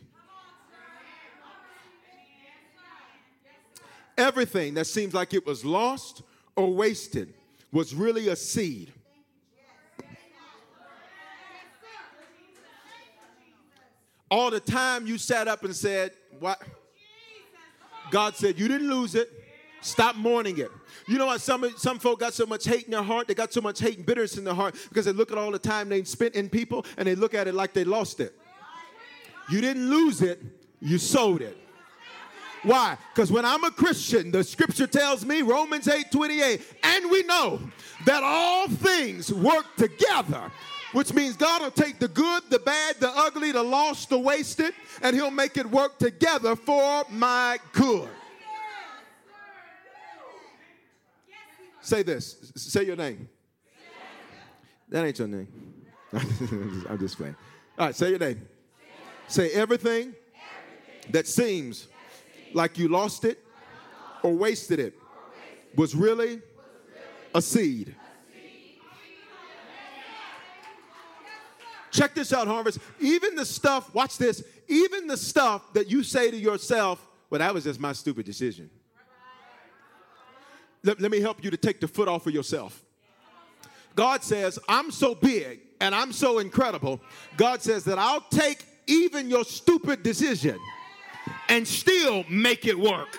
Everything that seems like it was lost or wasted was really a seed. All the time you sat up and said, What? God said, You didn't lose it. Stop mourning it. You know what? Some, some folk got so much hate in their heart. They got so much hate and bitterness in their heart because they look at all the time they spent in people and they look at it like they lost it. You didn't lose it, you sold it. Why? Because when I'm a Christian, the scripture tells me, Romans 8 28, and we know that all things work together which means God will take the good, the bad, the ugly, the lost, the wasted, and He'll make it work together for my good. Say this. Say your name. That ain't your name. I'm just playing. All right, say your name. Say everything that seems like you lost it or wasted it was really a seed. Check this out, Harvest. Even the stuff, watch this, even the stuff that you say to yourself, well, that was just my stupid decision. Let, let me help you to take the foot off of yourself. God says, I'm so big and I'm so incredible. God says that I'll take even your stupid decision and still make it work.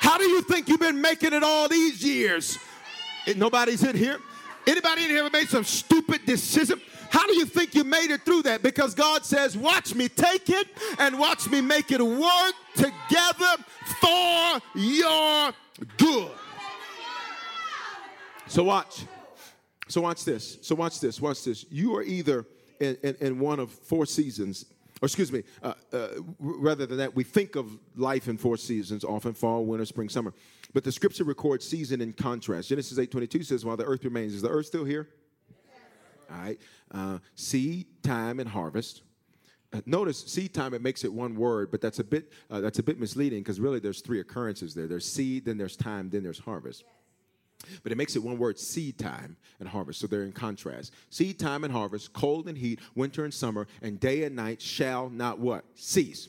How do you think you've been making it all these years? Nobody's in here. Anybody in here ever made some stupid decision? How do you think you made it through that? Because God says, Watch me take it and watch me make it work together for your good. So, watch. So, watch this. So, watch this. Watch this. You are either in, in, in one of four seasons or excuse me, uh, uh, rather than that, we think of life in four seasons, often fall, winter, spring, summer. But the scripture records season in contrast. Genesis 8.22 says, while the earth remains, is the earth still here? All right. Uh, seed, time, and harvest. Uh, notice seed time it makes it one word, but that's a bit uh, that's a bit misleading because really there's three occurrences there. There's seed, then there's time, then there's harvest. But it makes it one word seed time and harvest. So they're in contrast. Seed time and harvest, cold and heat, winter and summer, and day and night shall not what? Cease.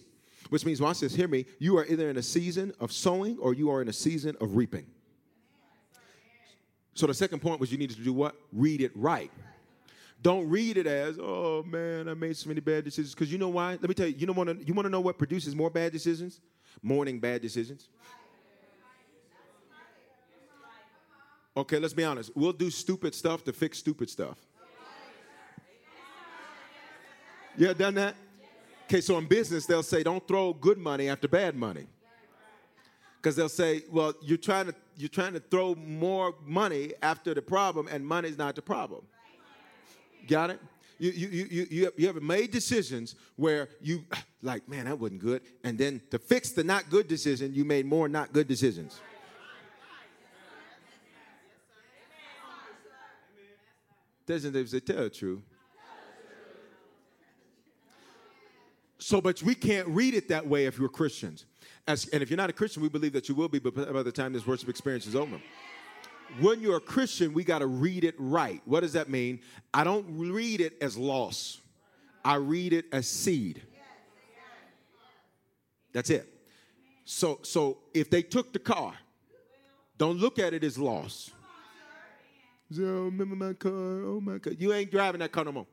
Which means, watch this, hear me, you are either in a season of sowing or you are in a season of reaping. So the second point was you needed to do what? Read it right. Don't read it as, oh man, I made so many bad decisions. Because you know why? Let me tell you, you, know, wanna, you want to know what produces more bad decisions? Mourning bad decisions. Okay, let's be honest. We'll do stupid stuff to fix stupid stuff. Yeah, done that? Okay, so in business, they'll say, don't throw good money after bad money. Because they'll say, well, you're trying, to, you're trying to throw more money after the problem, and money's not the problem. Got it? You, you, you, you, you have made decisions where you, like, man, that wasn't good. And then to fix the not good decision, you made more not good decisions. Doesn't they tell the truth? So, but we can't read it that way if you're Christians. As, and if you're not a Christian, we believe that you will be by the time this worship experience is over. When you're a Christian, we got to read it right. What does that mean? I don't read it as loss, I read it as seed. That's it. So, so if they took the car, don't look at it as loss. Oh, remember my car? Oh my car. You ain't driving that car no more.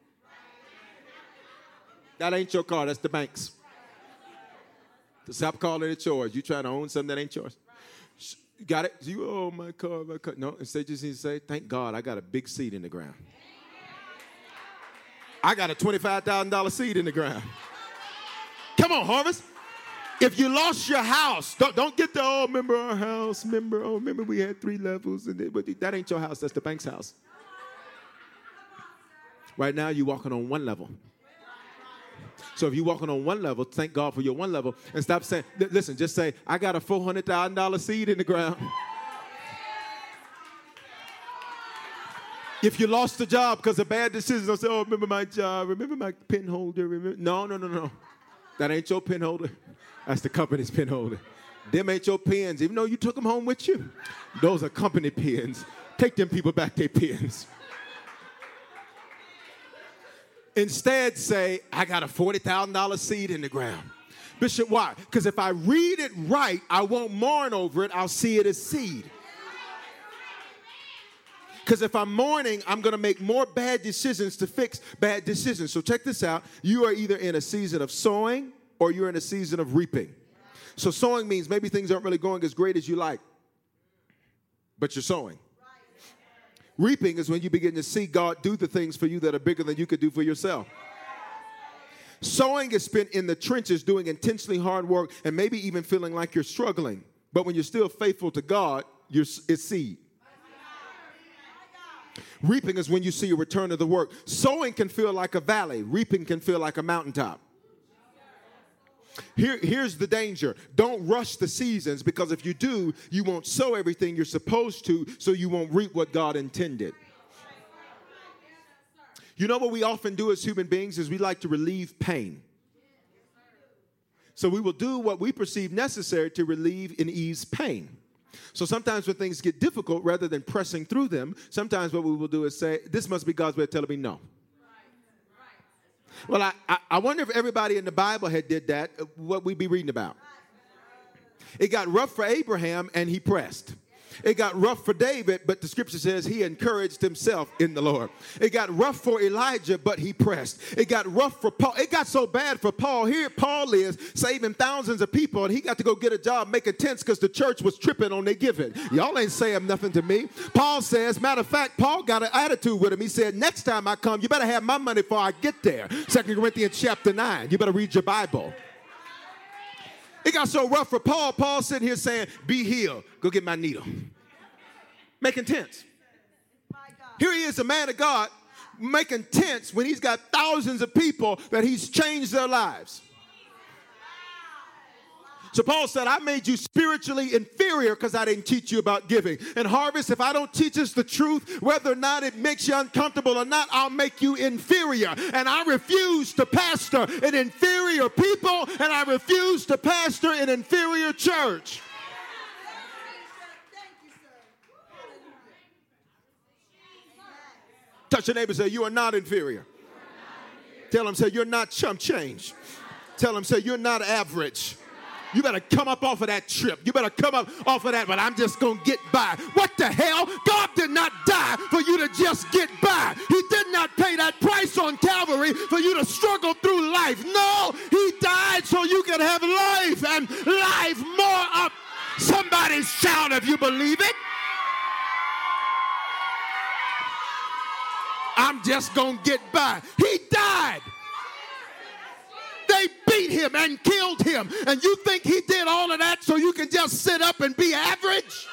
That ain't your car, that's the bank's. To stop calling it yours. You trying to own something that ain't yours. You Got it? You, oh, my car, my car. No, instead, just need to say, thank God I got a big seed in the ground. I got a $25,000 seed in the ground. Come on, Harvest. If you lost your house, don't, don't get the, oh, remember our house, remember, oh, remember we had three levels, and that ain't your house, that's the bank's house. Right now, you're walking on one level. So if you're walking on one level, thank God for your one level and stop saying, listen, just say, I got a $400,000 seed in the ground. If you lost the job because of bad decisions, I'll say, oh, remember my job, remember my pin holder. Remember? No, no, no, no. That ain't your pin holder. That's the company's pin holder. Them ain't your pins, even though you took them home with you. Those are company pins. Take them people back their pins. Instead, say, I got a $40,000 seed in the ground. Bishop, why? Because if I read it right, I won't mourn over it, I'll see it as seed. Because if I'm mourning, I'm going to make more bad decisions to fix bad decisions. So check this out. You are either in a season of sowing or you're in a season of reaping. So sowing means maybe things aren't really going as great as you like, but you're sowing. Reaping is when you begin to see God do the things for you that are bigger than you could do for yourself. Sowing is spent in the trenches doing intentionally hard work and maybe even feeling like you're struggling. But when you're still faithful to God, you're, it's seed. Reaping is when you see a return of the work. Sowing can feel like a valley, reaping can feel like a mountaintop. Here, here's the danger don't rush the seasons because if you do, you won't sow everything you're supposed to, so you won't reap what God intended. You know what we often do as human beings is we like to relieve pain. So we will do what we perceive necessary to relieve and ease pain. So sometimes when things get difficult, rather than pressing through them, sometimes what we will do is say, This must be God's way of telling me no. Well, I, I, wonder if everybody in the Bible had did that, uh, what we'd be reading about. It got rough for Abraham and he pressed. It got rough for David, but the scripture says he encouraged himself in the Lord. It got rough for Elijah, but he pressed. It got rough for Paul. It got so bad for Paul. Here Paul is saving thousands of people, and he got to go get a job making tents because the church was tripping on their giving. Y'all ain't saying nothing to me. Paul says, matter of fact, Paul got an attitude with him. He said, next time I come, you better have my money before I get there. Second Corinthians chapter 9. You better read your Bible. It got so rough for Paul. Paul sitting here saying, Be healed. Go get my needle. Making tents. Here he is, a man of God, making tents when he's got thousands of people that he's changed their lives. So Paul said, I made you spiritually inferior because I didn't teach you about giving. And harvest, if I don't teach us the truth, whether or not it makes you uncomfortable or not, I'll make you inferior. And I refuse to pastor an inferior people, and I refuse to pastor an inferior church. Touch your neighbor say, You are not inferior. Tell him, say, You're not chump change. Tell him, say, You're not average. You better come up off of that trip. You better come up off of that, but I'm just going to get by. What the hell? God did not die for you to just get by. He did not pay that price on Calvary for you to struggle through life. No, He died so you can have life and life more up. Somebody shout if you believe it. I'm just going to get by. He died beat him and killed him. And you think he did all of that so you can just sit up and be average?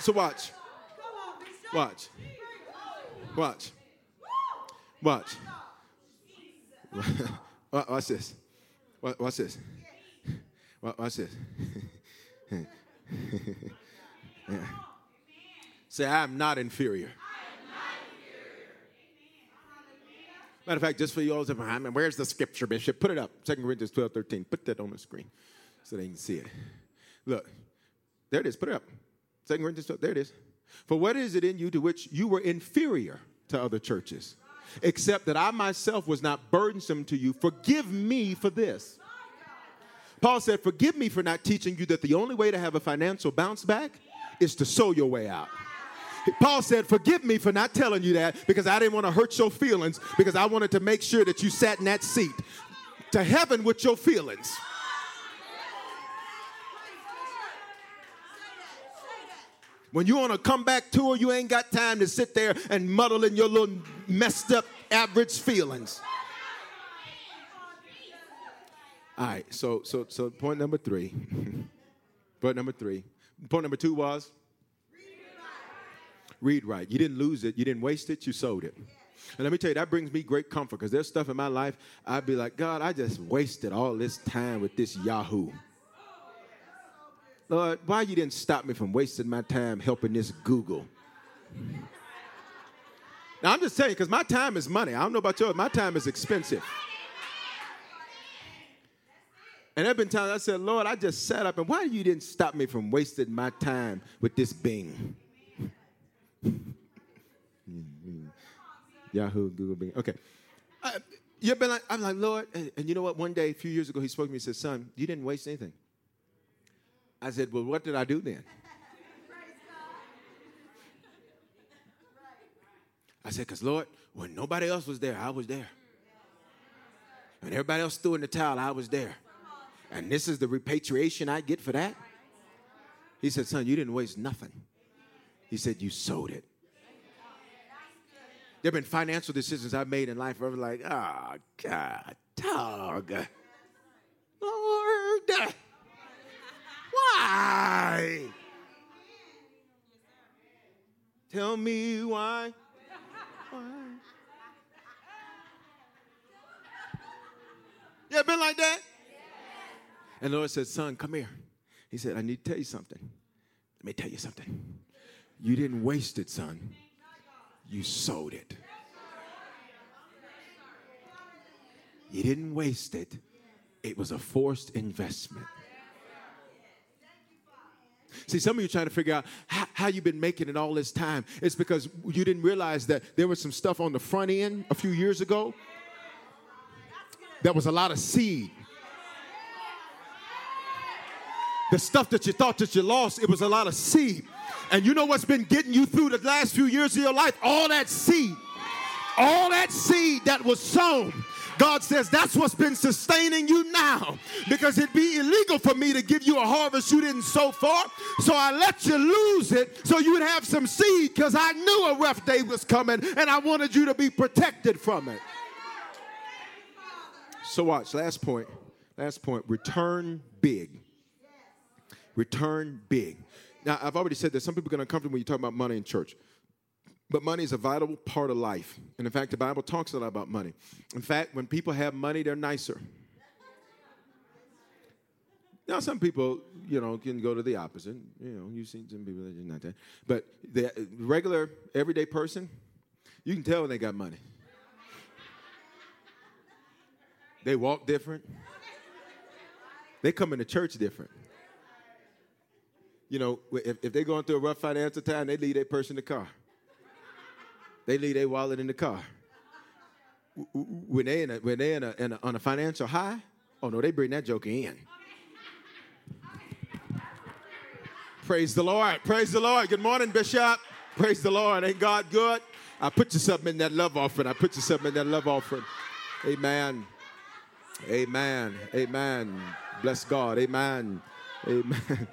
So watch. Watch. Watch. Watch. Watch this. Watch this. Watch this. yeah. Say, I am not inferior. Matter of fact, just for you all behind me, where's the scripture, Bishop? Put it up. 2 Corinthians 12, 13. Put that on the screen so they can see it. Look, there it is. Put it up. 2 Corinthians 12, there it is. For what is it in you to which you were inferior to other churches? Except that I myself was not burdensome to you. Forgive me for this. Paul said, Forgive me for not teaching you that the only way to have a financial bounce back is to sow your way out. Paul said, Forgive me for not telling you that because I didn't want to hurt your feelings because I wanted to make sure that you sat in that seat. To heaven with your feelings. When you on a comeback tour, you ain't got time to sit there and muddle in your little messed up average feelings. All right, so so so point number three. point number three. Point number two was read right. You didn't lose it, you didn't waste it, you sowed it. And let me tell you, that brings me great comfort because there's stuff in my life I'd be like, God, I just wasted all this time with this Yahoo. Lord, why you didn't stop me from wasting my time helping this Google? Now I'm just saying, because my time is money. I don't know about yours, my time is expensive. And there have been times I said, Lord, I just sat up and why you didn't stop me from wasting my time with this Bing? Yahoo, Google, Bing. Okay. Uh, you've been like, I'm like, Lord, and, and, you know what? One day, a few years ago, he spoke to me and said, Son, you didn't waste anything. I said, Well, what did I do then? I said, Because, Lord, when nobody else was there, I was there. And everybody else threw in the towel, I was there. And this is the repatriation I get for that? He said, Son, you didn't waste nothing. He said, You sowed it. There have been financial decisions I've made in life where I was like, oh, God, dog. Lord, why? Tell me why. Why? Ever been like that? And the Lord said, Son, come here. He said, I need to tell you something. Let me tell you something. You didn't waste it, son. you sowed it. You didn't waste it, it was a forced investment. See, some of you trying to figure out how, how, you've been making it all this time. It's because you didn't realize that there was some stuff on the front end a few years ago. That was a lot of seed. The stuff that you thought that you lost, it was a lot of seed. And you know what's been getting you through the last few years of your life? All that seed. All that seed that was sown God says that's what's been sustaining you now because it'd be illegal for me to give you a harvest you didn't sow for. So I let you lose it so you would have some seed because I knew a rough day was coming and I wanted you to be protected from it. So watch, last point. Last point. Return big. Return big. Now, I've already said that some people get uncomfortable when you talk about money in church. But money is a vital part of life. And in fact, the Bible talks a lot about money. In fact, when people have money, they're nicer. Now, some people, you know, can go to the opposite. You know, you've seen some people that are not that. But the regular, everyday person, you can tell when they got money. They walk different. They come into church different. You know, if, if they're going through a rough financial time, they leave their purse in the car. They leave their wallet in the car. When they in a, when they in, a, in a, on a financial high, oh no, they bring that joker in. Praise the Lord. Praise the Lord. Good morning, Bishop. Praise the Lord. Ain't God good? I put you something in that love offering. I put you something in that love offering. Amen. Amen. Amen. Bless God. Amen. Amen.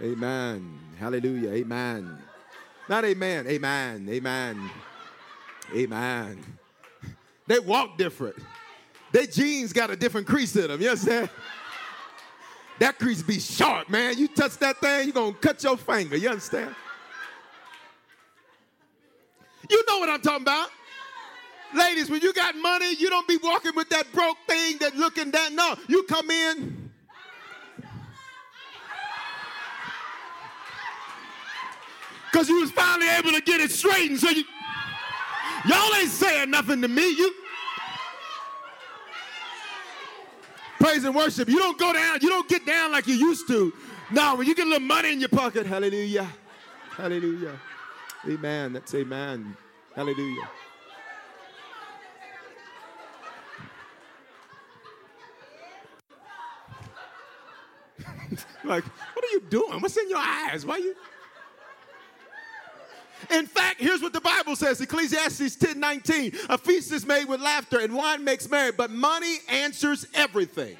Amen. Hallelujah. Amen. Not amen. Amen. Amen. Amen. They walk different. Their jeans got a different crease in them. You understand? That crease be sharp, man. You touch that thing, you're going to cut your finger. You understand? You know what I'm talking about. Ladies, when you got money, you don't be walking with that broke thing that looking down. No, you come in because you was finally able to get it straightened. So you, y'all ain't saying nothing to me. You praise and worship. You don't go down. You don't get down like you used to. Now, when you get a little money in your pocket, hallelujah, hallelujah, amen. That's amen. Hallelujah. like, what are you doing? What's in your eyes? Why you? In fact, here's what the Bible says Ecclesiastes 10 19. A feast is made with laughter and wine makes merry, but money answers everything.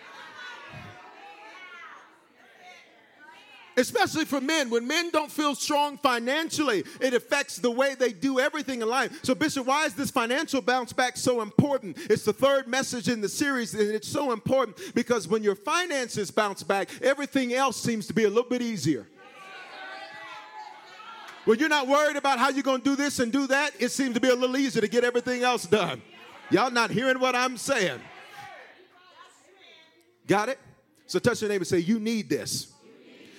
Especially for men. When men don't feel strong financially, it affects the way they do everything in life. So, Bishop, why is this financial bounce back so important? It's the third message in the series, and it's so important because when your finances bounce back, everything else seems to be a little bit easier. When you're not worried about how you're going to do this and do that, it seems to be a little easier to get everything else done. Y'all not hearing what I'm saying? Got it? So touch your neighbor and say, You need this.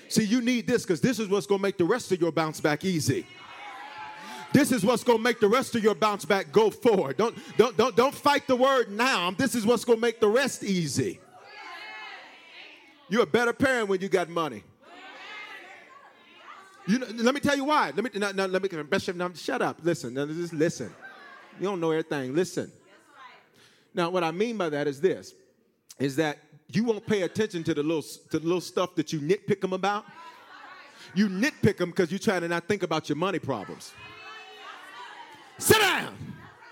See, you need this because this is what's going to make the rest of your bounce back easy. This is what's going to make the rest of your bounce back go forward. Don't, don't, don't, don't fight the word now. This is what's going to make the rest easy. You're a better parent when you got money. You know, let me tell you why. Let me no, no, let me best no, shut up. Listen, no, just listen. You don't know everything. Listen. Now, what I mean by that is this: is that you won't pay attention to the little to the little stuff that you nitpick them about. You nitpick them because you're trying to not think about your money problems. Sit down.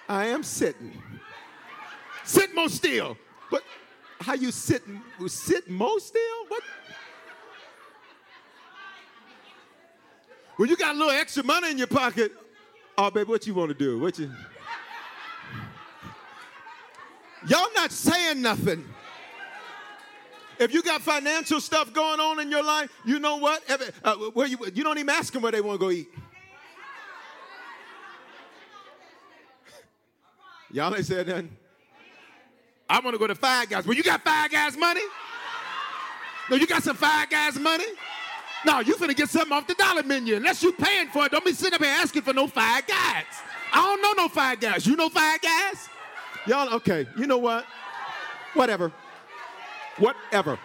I am sitting. Sit more still. But how you sitting? Sit more still? What? When you got a little extra money in your pocket, oh, baby, what you want to do? What you? Y'all not saying nothing. If you got financial stuff going on in your life, you know what? Uh, where you, you don't even ask them where they want to go eat. Y'all ain't said nothing. I want to go to Five Guys. Well, you got Five Guys money? No, you got some Five Guys money? No, you finna get something off the dollar menu. Unless you paying for it, don't be sitting up here asking for no five guys. I don't know no five guys. You know five guys? Y'all, okay, you know what? Whatever. Whatever.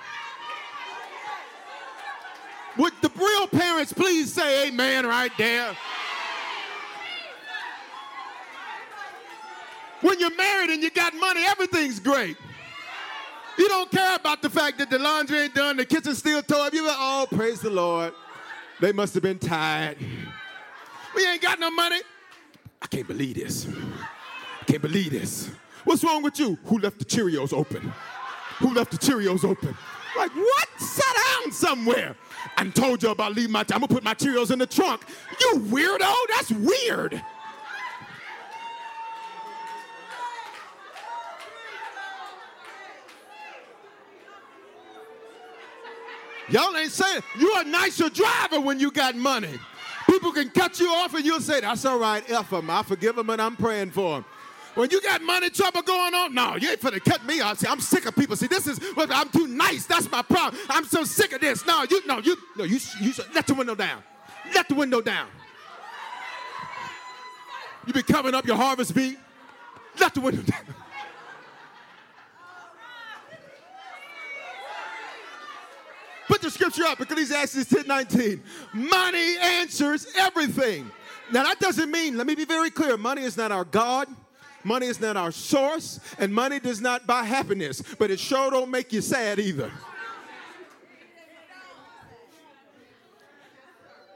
Would the real parents please say amen right there? When you're married and you got money, everything's great. You don't care about the fact that the laundry ain't done, the kitchen's still tore up. You go, oh, praise the Lord. They must have been tired. We ain't got no money. I can't believe this. I can't believe this. What's wrong with you? Who left the Cheerios open? Who left the Cheerios open? Like, what? Sit down somewhere. I told you about leaving my, I'm gonna put my Cheerios in the trunk. You weirdo, that's weird. Y'all ain't saying you're a nicer driver when you got money. People can cut you off and you'll say, That's all right, F them. I forgive them and I'm praying for them. When you got money trouble going on, no, you ain't finna cut me off. See, I'm sick of people. See, this is I'm too nice. That's my problem. I'm so sick of this. No, you no, you no, you you let the window down. Let the window down. You be covering up your harvest bee. Let the window down. Put the scripture up, Ecclesiastes 10 19. Money answers everything. Now, that doesn't mean, let me be very clear money is not our God. Money is not our source, and money does not buy happiness, but it sure don't make you sad either.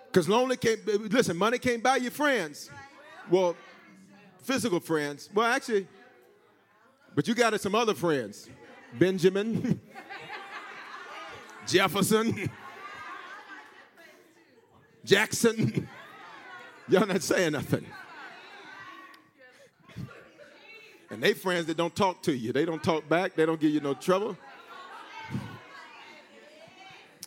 Because lonely can't, listen, money can't buy you friends. Well, physical friends. Well, actually, but you got some other friends. Benjamin, Jefferson, Jackson. Y'all not saying nothing. And they friends that don't talk to you. They don't talk back. They don't give you no trouble.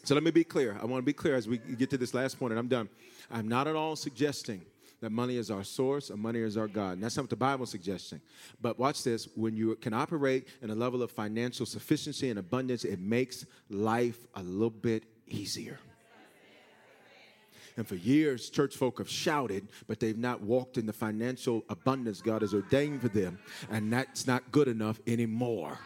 So let me be clear. I want to be clear as we get to this last point, and I'm done. I'm not at all suggesting that money is our source and money is our God. And that's not what the Bible's suggesting. But watch this when you can operate in a level of financial sufficiency and abundance, it makes life a little bit easier. And for years, church folk have shouted, but they've not walked in the financial abundance God has ordained for them. And that's not good enough anymore.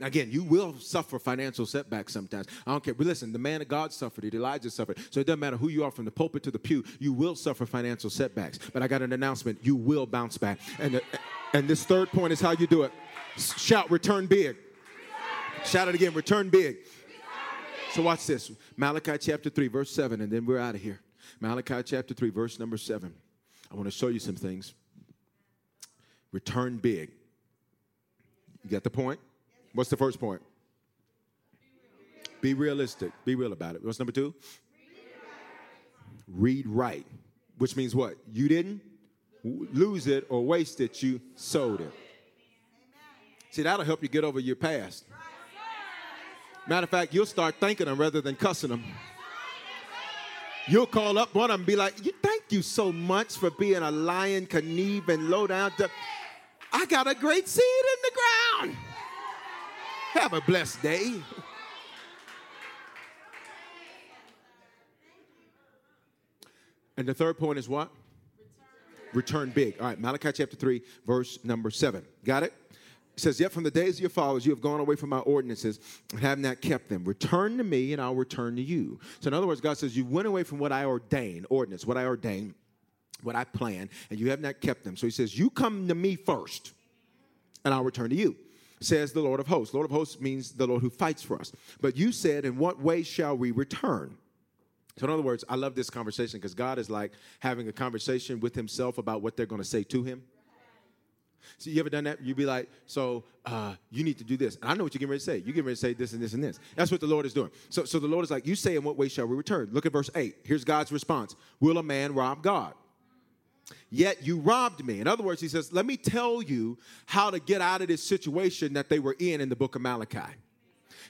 Again, you will suffer financial setbacks sometimes. I don't care. But listen, the man of God suffered it. Elijah suffered. So it doesn't matter who you are from the pulpit to the pew, you will suffer financial setbacks. But I got an announcement. You will bounce back. And, the, and this third point is how you do it. Shout, return big. Shout it again, return big. So watch this. Malachi chapter 3, verse 7, and then we're out of here. Malachi chapter 3, verse number 7. I want to show you some things. Return big. You got the point? What's the first point? Be realistic. Be real about it. What's number two? Read right. Which means what? You didn't lose it or waste it, you sold it. See, that'll help you get over your past. Matter of fact, you'll start thanking them rather than cussing them. You'll call up one of them and be like, you, Thank you so much for being a lion, conniving, low down. I got a great seed in the ground. Have a blessed day. And the third point is what? Return, big. All right, Malachi chapter 3, verse number 7. Got it? It says, Yet from the days of your fathers you have gone away from my ordinances and have not kept them. Return to me, and I'll return to you. So, in other words, God says, You went away from what I ordained, ordinance, what I ordained, what I planned, and you have not kept them. So, He says, You come to me first, and I'll return to you says the Lord of hosts. Lord of hosts means the Lord who fights for us. But you said, In what way shall we return? So, in other words, I love this conversation because God is like having a conversation with Himself about what they're going to say to Him. So, you ever done that? You'd be like, so uh, you need to do this. And I know what you're getting ready to say. You're getting ready to say this and this and this. That's what the Lord is doing. So, so the Lord is like, you say, in what way shall we return? Look at verse 8. Here's God's response Will a man rob God? Yet you robbed me. In other words, he says, Let me tell you how to get out of this situation that they were in in the book of Malachi.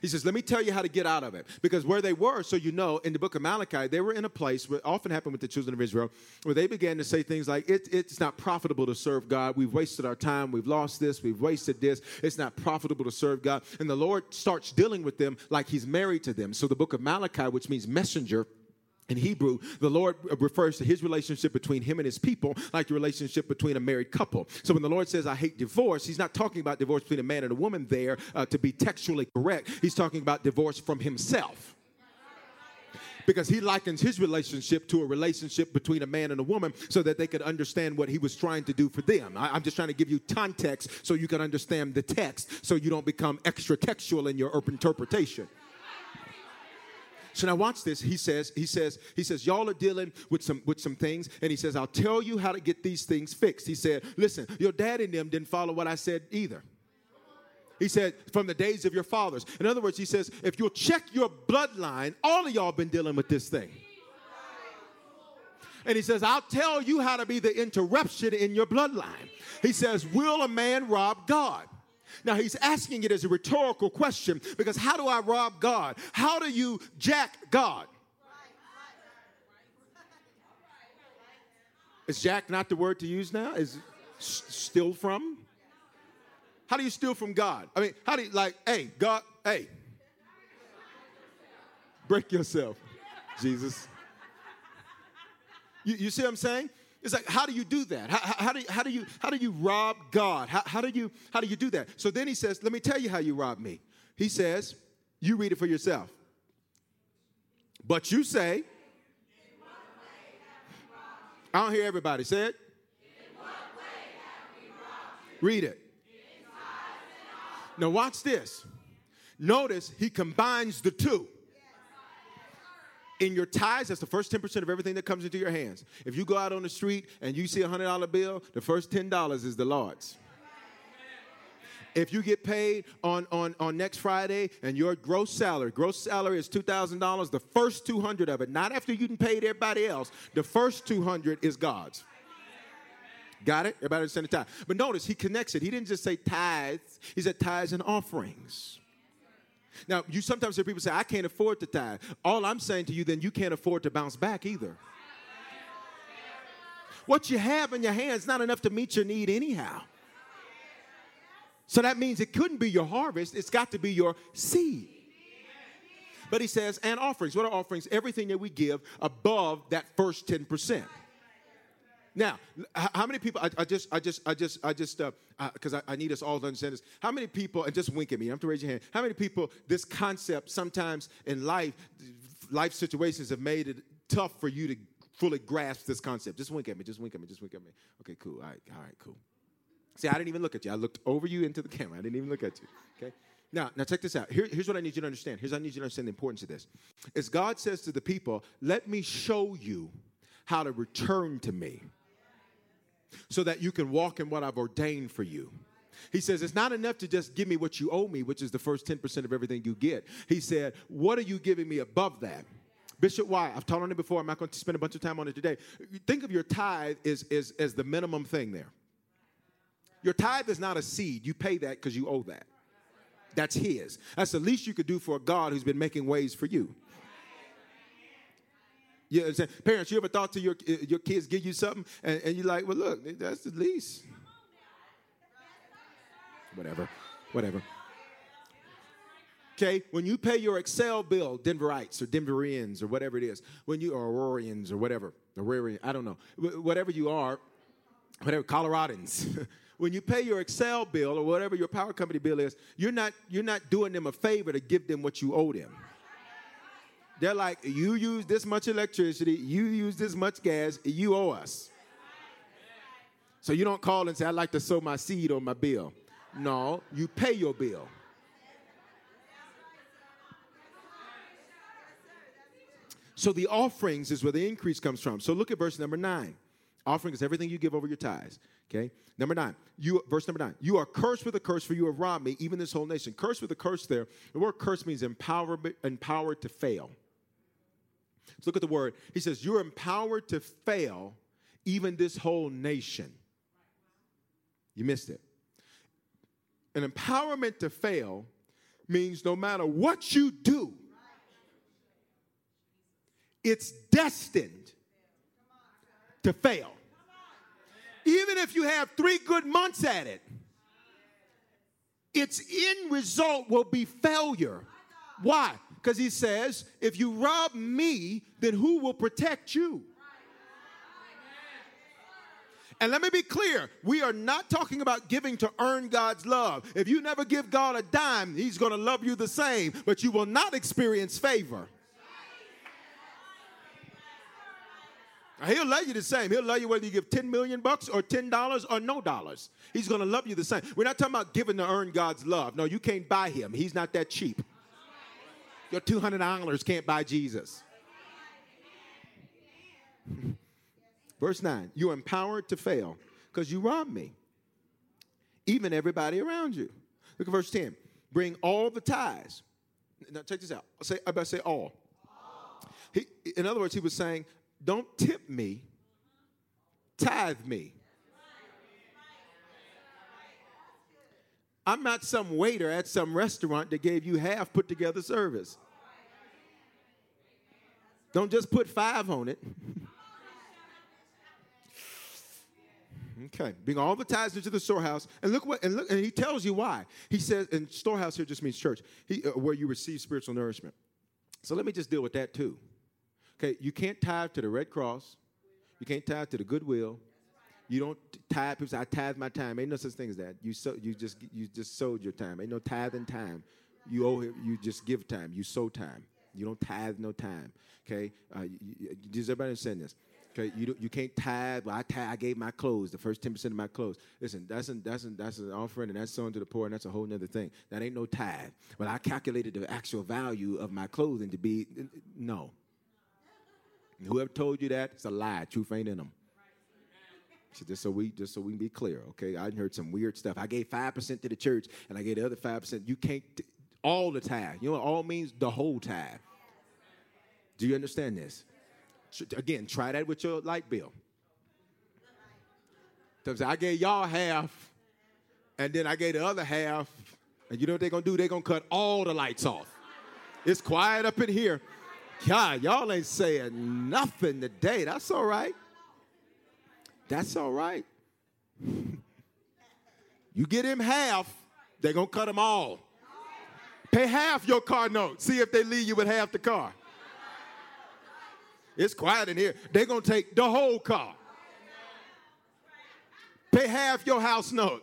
He says, Let me tell you how to get out of it. Because where they were, so you know, in the book of Malachi, they were in a place where often happened with the children of Israel, where they began to say things like, it, It's not profitable to serve God. We've wasted our time. We've lost this. We've wasted this. It's not profitable to serve God. And the Lord starts dealing with them like He's married to them. So the book of Malachi, which means messenger, In Hebrew, the Lord refers to his relationship between him and his people like the relationship between a married couple. So when the Lord says, I hate divorce, he's not talking about divorce between a man and a woman there uh, to be textually correct. He's talking about divorce from himself because he likens his relationship to a relationship between a man and a woman so that they could understand what he was trying to do for them. I, am just trying to give you context so you can understand the text so you don't become extra textual in your interpretation. So now watch this. He says, he says, he says, y'all are dealing with some with some things, and he says, I'll tell you how to get these things fixed. He said, listen, your dad and them didn't follow what I said either. He said, from the days of your fathers. In other words, he says, if you'll check your bloodline, all of y'all been dealing with this thing. And he says, I'll tell you how to be the interruption in your bloodline. He says, Will a man rob God? Now he's asking it as a rhetorical question because how do I rob God? How do you jack God? Is jack not the word to use now? Is steal from? How do you steal from God? I mean, how do you like, hey, God, hey, break yourself, Jesus. You, you see what I'm saying? It's like, how do you do that? How, how, do, you, how, do, you, how do you rob God? How, how, do you, how do you do that? So then he says, let me tell you how you rob me. He says, you read it for yourself. But you say, I don't hear everybody say it. Read it. Now watch this. Notice he combines the two in your tithes, that's the first 10% of everything that comes into your hands. If you go out on the street and you see a $100 bill, the first $10 is the Lord's. If you get paid on, on, on next Friday and your gross salary, gross salary is $2,000, the first 200 of it, not after you pay everybody else, the first 200 is God's. Got it? Everybody understand the tithe? But notice he connects it. He didn't just say tithes, he said tithes and offerings. Now, you sometimes hear people say, I can't afford to tithe. All I'm saying to you, then you can't afford to bounce back either. What you have in your hands not enough to meet your need anyhow. So that means it couldn't be your harvest, it's got to be your seed. But he says, and offerings. What are offerings? Everything that we give above that first 10%. Now, how many people? I, I, just, I just, I just, I just, because uh, I, I, need us all to understand this. How many people? And just wink at me. I have to raise your hand. How many people? This concept sometimes in life, life situations have made it tough for you to fully grasp this concept. Just wink at me. Just wink at me. Just wink at me. Okay, cool. All right, all right, cool. See, I didn't even look at you. I looked over you into the camera. I didn't even look at you. Okay. Now, now check this out. Here, here's what I need you to understand. Here's what I need you to understand the importance of this. As God says to the people, let me show you how to return to me so that you can walk in what I've ordained for you. He says, It's not enough to just give me what you owe me, which is the first 10% of everything you get. He said, What are you giving me above that? Bishop Why? I've taught on it before. I'm not going to spend a bunch of time on it today. Think of your tithe as, as, as the minimum thing there. Your tithe is not a seed. You pay that because you owe that. That's His. That's the least you could do for a God who's been making ways for you. You know I'm saying? Parents, you ever thought to your, uh, your kids give you something and, and you're like, well, look, that's the least. Whatever, whatever. Okay, when you pay your Xcel bill, Denverites or Denverians or whatever it is, when you are Aurorians or whatever, Aurorian, I don't know, whatever you are, whatever Coloradans, when you pay your Xcel bill or whatever your power company bill is, you're not you're not doing them a favor to give them what you owe them. They're like, you use this much electricity, you use this much gas, you owe us. So you don't call and say, I'd like to sow my seed on my bill. No, you pay your bill. So the offerings is where the increase comes from. So look at verse number nine. Offering is everything you give over your tithes. Okay. Number nine. You verse number nine. You are cursed with a curse, for you have robbed me, even this whole nation. Cursed with a curse. There, the word curse means empowered, empowered to fail. Let's look at the word. He says, You're empowered to fail even this whole nation. You missed it. An empowerment to fail means no matter what you do, it's destined to fail. Even if you have three good months at it, its end result will be failure. Why? Because he says, if you rob me, then who will protect you? And let me be clear, we are not talking about giving to earn God's love. If you never give God a dime, He's going to love you the same, but you will not experience favor. He'll love you the same. He'll love you whether you give 10 million bucks or $10 or no dollars. He's going to love you the same. We're not talking about giving to earn God's love. No, you can't buy him. He's not that cheap. Your $200 can't buy Jesus. Verse 9, you're empowered to fail because you robbed me, even everybody around you. Look at verse 10. Bring all the tithes. Now, check this out. Say, I better say all. all. He, in other words, he was saying, don't tip me, tithe me. I'm not some waiter at some restaurant that gave you half put together service. Don't just put five on it. okay, bring all the tithes into the storehouse, and look what and look, and he tells you why. He says, and storehouse here just means church, he, uh, where you receive spiritual nourishment. So let me just deal with that too. Okay, you can't tithe to the Red Cross. You can't tithe to the Goodwill. You don't tithe. People say, "I tithe my time." Ain't no such thing as that. You so, you just you just sowed your time. Ain't no tithing time. You owe you just give time. You sow time. You don't tithe no time. Okay, uh, you, you, does everybody understand this? Okay, you you can't tithe. Well, I tithe, I gave my clothes, the first ten percent of my clothes. Listen, that's an, that's an, that's an offering, and that's sowing to the poor, and that's a whole other thing. That ain't no tithe. Well, I calculated the actual value of my clothing to be no. Whoever told you that, it's a lie. Truth ain't in them. So just so we just so we can be clear, okay? I heard some weird stuff. I gave five percent to the church, and I gave the other five percent. You can't all the tithe. You know what all means? The whole tithe. Do you understand this? Again, try that with your light bill. I gave y'all half, and then I gave the other half, and you know what they're gonna do? They're gonna cut all the lights off. It's quiet up in here. God, y'all ain't saying nothing today. That's all right. That's all right. You get him half, they're going to cut them all. Pay half your car note. See if they leave you with half the car. It's quiet in here. They're going to take the whole car. Pay half your house note.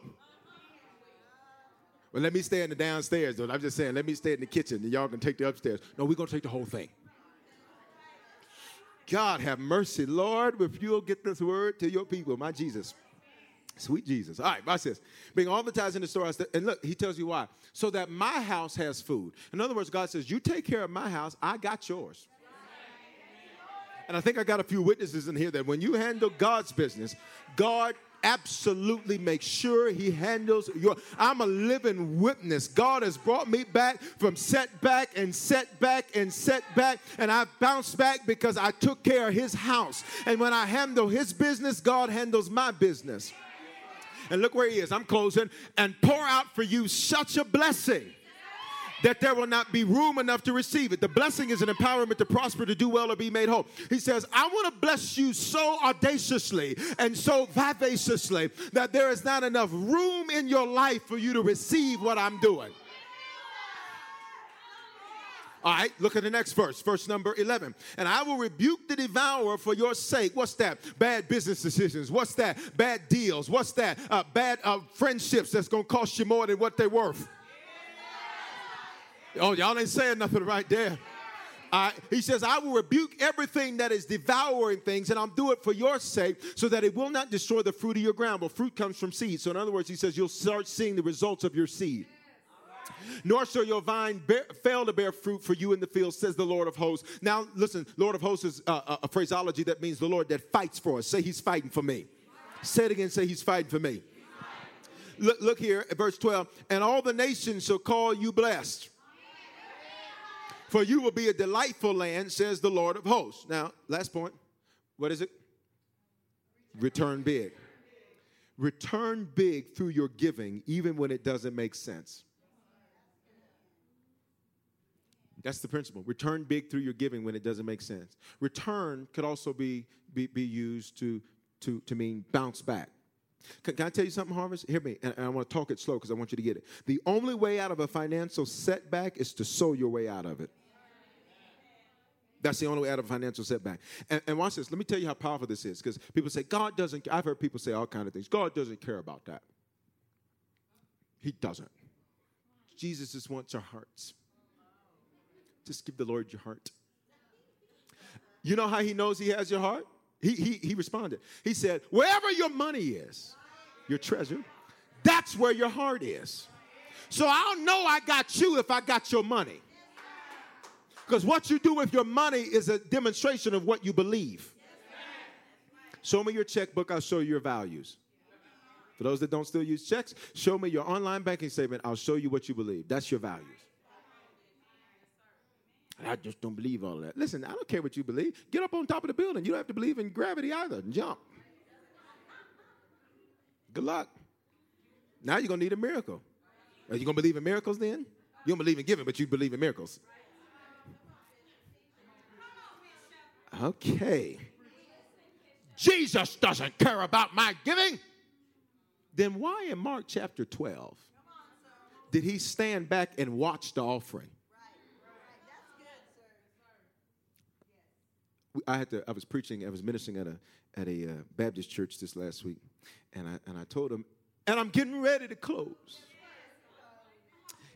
Well, let me stay in the downstairs, though. I'm just saying, let me stay in the kitchen, and y'all can take the upstairs. No, we're going to take the whole thing. God have mercy, Lord, if you'll get this word to your people, my Jesus. Sweet Jesus. All right, watch this. Bring all the tithes in the storehouse. And look, he tells you why. So that my house has food. In other words, God says, You take care of my house, I got yours. And I think I got a few witnesses in here that when you handle God's business, God absolutely make sure he handles your i'm a living witness. God has brought me back from setback and setback and setback and i bounced back because i took care of his house. And when i handle his business god handles my business. And look where he is. I'm closing. And pour out for you such a blessing that there will not be room enough to receive it. The blessing is an empowerment to prosper, to do well, or be made whole. He says, I want to bless you so audaciously and so vivaciously that there is not enough room in your life for you to receive what I'm doing. All right, look at the next verse, verse number 11. And I will rebuke the devourer for your sake. What's that? Bad business decisions. What's that? Bad deals. What's that? Uh, bad uh, friendships that's going to cost you more than what they're worth. Oh, y'all ain't saying nothing right there. Uh, he says, I will rebuke everything that is devouring things, and I'll do it for your sake, so that it will not destroy the fruit of your ground. But fruit comes from seed. So, in other words, he says, you'll start seeing the results of your seed. Nor shall your vine bear, fail to bear fruit for you in the field, says the Lord of hosts. Now, listen, Lord of hosts is uh, a phraseology that means the Lord that fights for us. Say, He's fighting for me. Say it again, say, He's fighting for me. Look, look here at verse 12. And all the nations shall call you blessed. For you will be a delightful land, says the Lord of hosts. Now, last point. What is it? Return big. Return big through your giving, even when it doesn't make sense. That's the principle. Return big through your giving when it doesn't make sense. Return could also be, be, be used to, to, to mean bounce back. Can, can, I tell you something, Harvest? Hear me, and, and I want to talk it slow because I want you to get it. The only way out of a financial setback is to sow your way out of it. That's the only way out of a financial setback. And, and watch this. Let me tell you how powerful this is. Because people say, God doesn't, I've heard people say all kind of things. God doesn't care about that. He doesn't. Jesus just wants our hearts. Just give the Lord your heart. You know how he knows he has your heart? He, he, he responded. He said, Wherever your money is, your treasure, that's where your heart is. So I'll know I got you if I got your money. Because what you do with your money is a demonstration of what you believe. Show me your checkbook, I'll show you your values. For those that don't still use checks, show me your online banking statement, I'll show you what you believe. That's your values. I just don't believe all that. Listen, I don't care what you believe. Get up on top of the building. You don't have to believe in gravity either. Jump. Good luck. Now you're going to need a miracle. Are you going to believe in miracles then? You don't believe in giving, but you believe in miracles. Okay. Jesus doesn't care about my giving. Then why in Mark chapter 12 did he stand back and watch the offering? I had to. I was preaching. I was ministering at a at a uh, Baptist church this last week, and I and I told them, and I'm getting ready to close.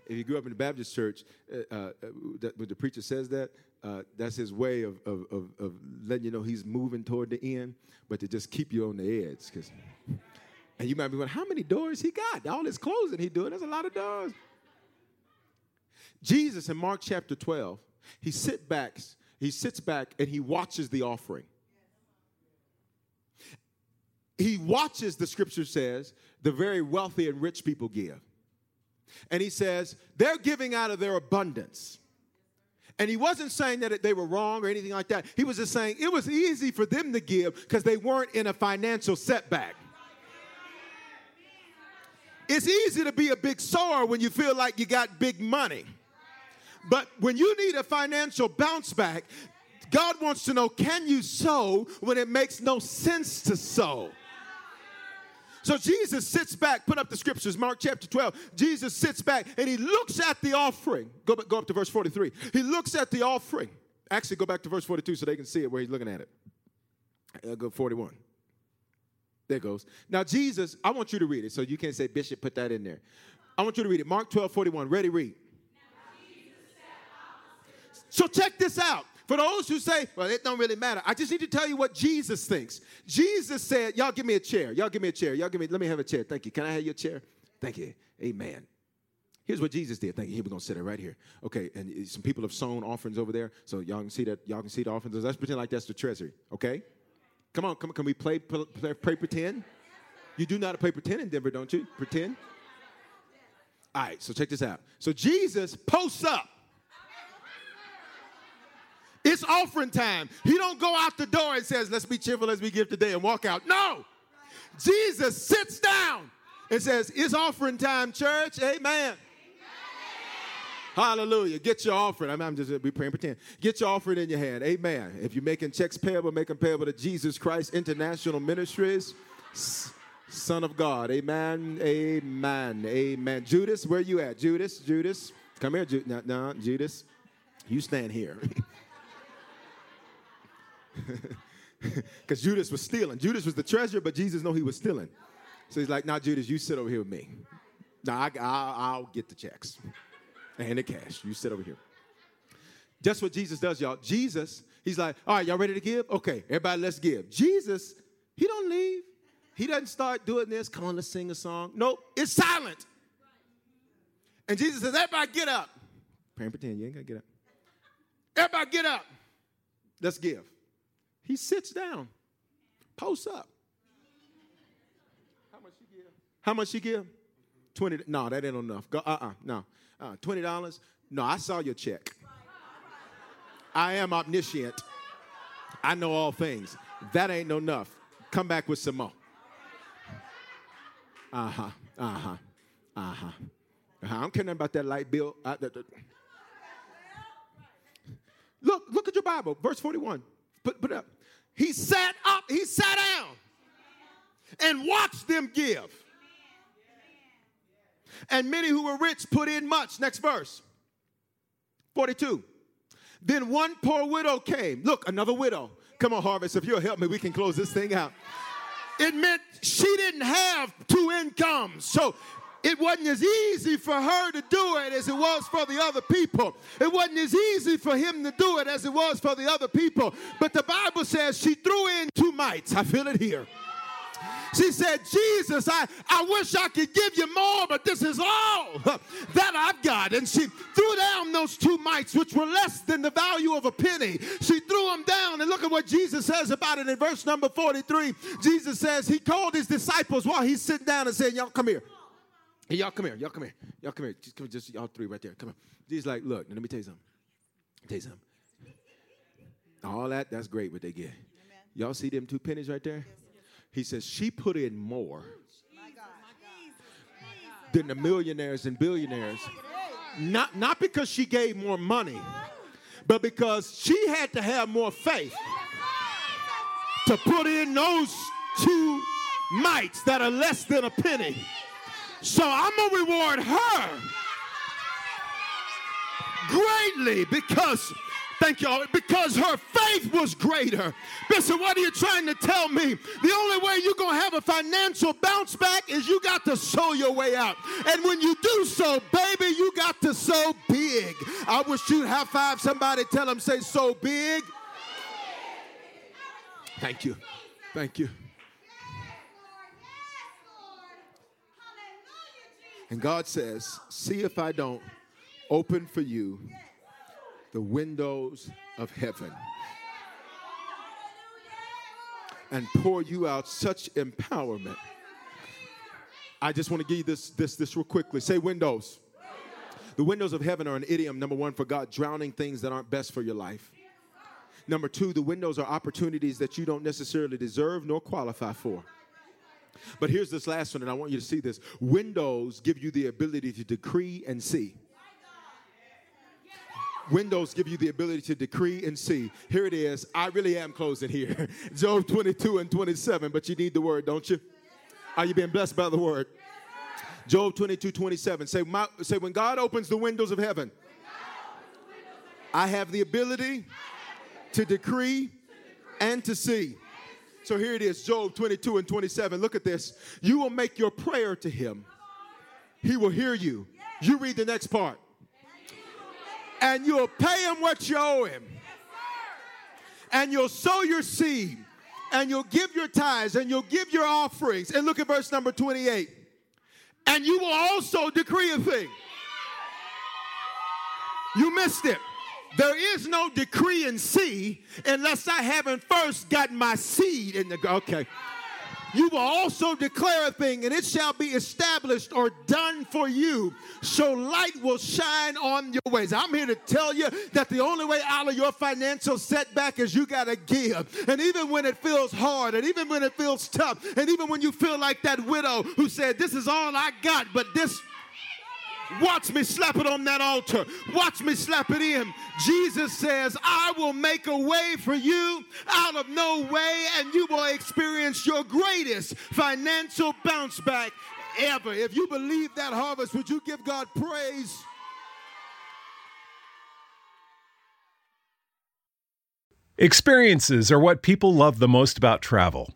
If you grew up in the Baptist church, uh, uh, that, when the preacher says that, uh, that's his way of, of, of, of, letting you know he's moving toward the end, but to just keep you on the edge. Cause, and you might be wondering, how many doors he got? All this closing he doing, there's a lot of doors. Jesus in Mark chapter 12, he sit back, he sits back and he watches the offering. He watches, the scripture says, the very wealthy and rich people give. And he says, they're giving out of their abundance. And he wasn't saying that they were wrong or anything like that. He was just saying it was easy for them to give because they weren't in a financial setback. It's easy to be a big sower when you feel like you got big money. But when you need a financial bounce back, God wants to know can you sow when it makes no sense to sow? So Jesus sits back, put up the scriptures, Mark chapter 12. Jesus sits back and he looks at the offering. Go, go up to verse 43. He looks at the offering. Actually, go back to verse 42 so they can see it where he's looking at it. I'll go 41. There goes. Now, Jesus, I want you to read it so you can't say, Bishop, put that in there. I want you to read it. Mark 12, 41. Ready, read. So check this out. For those who say, well, it don't really matter, I just need to tell you what Jesus thinks. Jesus said, Y'all give me a chair. Y'all give me a chair. Y'all give me, let me have a chair. Thank you. Can I have your chair? Thank you. Amen. Here's what Jesus did. Thank you. Here we're gonna sit it right here. Okay, and some people have sown offerings over there, so y'all can see that. Y'all can see the offerings. Let's pretend like that's the treasury. Okay, come on, come on. Can we play play, play pretend? You do not play pretend in Denver, don't you? Pretend. All right. So check this out. So Jesus posts up it's offering time. He don't go out the door and says, let's be cheerful as we give today and walk out. No. Jesus sits down and says, it's offering time, church. Amen. Hallelujah. Get your offering. I'm, I'm just be praying pretend. Get your offering in your hand. Amen. If you're making checks payable, make them payable to Jesus Christ International Ministries, Son of God. Amen. Amen. Amen. Judas, where you at? Judas, Judas. Come here, Judas. No, no, Judas. You stand here. Because Judas was stealing. Judas was the treasurer, but Jesus knew he was stealing. So he's like, "Now, nah, Judas, you sit over here with me. Now, I, will get the checks and the cash. You sit over here." Just what Jesus does, y'all. Jesus, he's like, "All right, y'all ready to give? Okay, everybody, let's give." Jesus, he don't leave. He doesn't start doing this. Come on, let's sing a song. Nope, it's silent. And Jesus says, "Everybody, get up." Pray and pretend you ain't gonna get up. Everybody, get up. Let's give. He sits down, posts up. How much you give? How much you give? Twenty. No, that ain't enough. Go. Uh. Uh-uh, No. Uh. Twenty dollars. No, I saw your check. I am omniscient. I know all things. That ain't no enough. Come back with some more. Uh huh. Uh huh. Uh huh. Uh-huh. I don't care nothing about that light bill. Uh, look, look at your Bible, verse 41. Put, put up. Uh, he sat up, he sat down and watched them give. And many who were rich put in much. Next verse 42. Then one poor widow came. Look, another widow. Come on, Harvest, if you'll help me, we can close this thing out. It meant she didn't have two incomes. So it wasn't as easy for her to do it as it was for the other people. It wasn't as easy for him to do it as it was for the other people. But the Bible says she threw in two mites. I feel it here. She said, Jesus, I, I wish I could give you more, but this is all that I've got. And she threw down those two mites, which were less than the value of a penny. She threw them down. And look at what Jesus says about it in verse number 43. Jesus says, He called His disciples while He's sitting down and saying, Y'all come here. Hey, y'all come here. Y'all come here. Y'all come here. Just, come, just y'all three right there. Come on. Jesus like, look, let me tell you something. Tell you something. All that, that's great what they get. Y'all see them two pennies right there? He says, she put in more than the millionaires and billionaires. Not, not because she gave more money, but because she had to have more faith to put in those two mites that are less than a penny. So I'm going to reward her greatly because Thank y'all. Because her faith was greater. Bishop, what are you trying to tell me? The only way you're going to have a financial bounce back is you got to sow your way out. And when you do so, baby, you got to sow big. I wish you'd have five somebody tell them, say, so big. Thank you. Thank you. And God says, see if I don't open for you the windows of heaven and pour you out such empowerment. I just want to give you this, this, this real quickly. Say windows. The windows of heaven are an idiom, number one, for God drowning things that aren't best for your life. Number two, the windows are opportunities that you don't necessarily deserve nor qualify for. But here's this last one, and I want you to see this. Windows give you the ability to decree and see. Windows give you the ability to decree and see. Here it is. I really am closing here. Job 22 and 27, but you need the word, don't you? Are you being blessed by the word? Job 22, 27. Say, my, say when God opens the windows of heaven, I have the ability to decree and to see. So here it is, Job 22 and 27. Look at this. You will make your prayer to him, he will hear you. You read the next part and you'll pay him what you owe him. And you'll sow your seed, and you'll give your tithes, and you'll give your offerings. And look at verse number 28. And you will also decree a thing. You missed it. There is no decree and see unless I haven't first gotten my seed in the. Okay you will also declare a thing, and it shall be established or done for you. So light will shine on your ways. I'm here to tell you that the only way out of your financial setback is you got to give. And even when it feels hard, and even when it feels tough, and even when you feel like that widow who said, This is all I got, but this Watch me slap it on that altar. Watch me slap it in. Jesus says, I will make a way for you out of no way, and you will experience your greatest financial bounce back ever. If you believe that harvest, would you give God praise? Experiences are what people love the most about travel.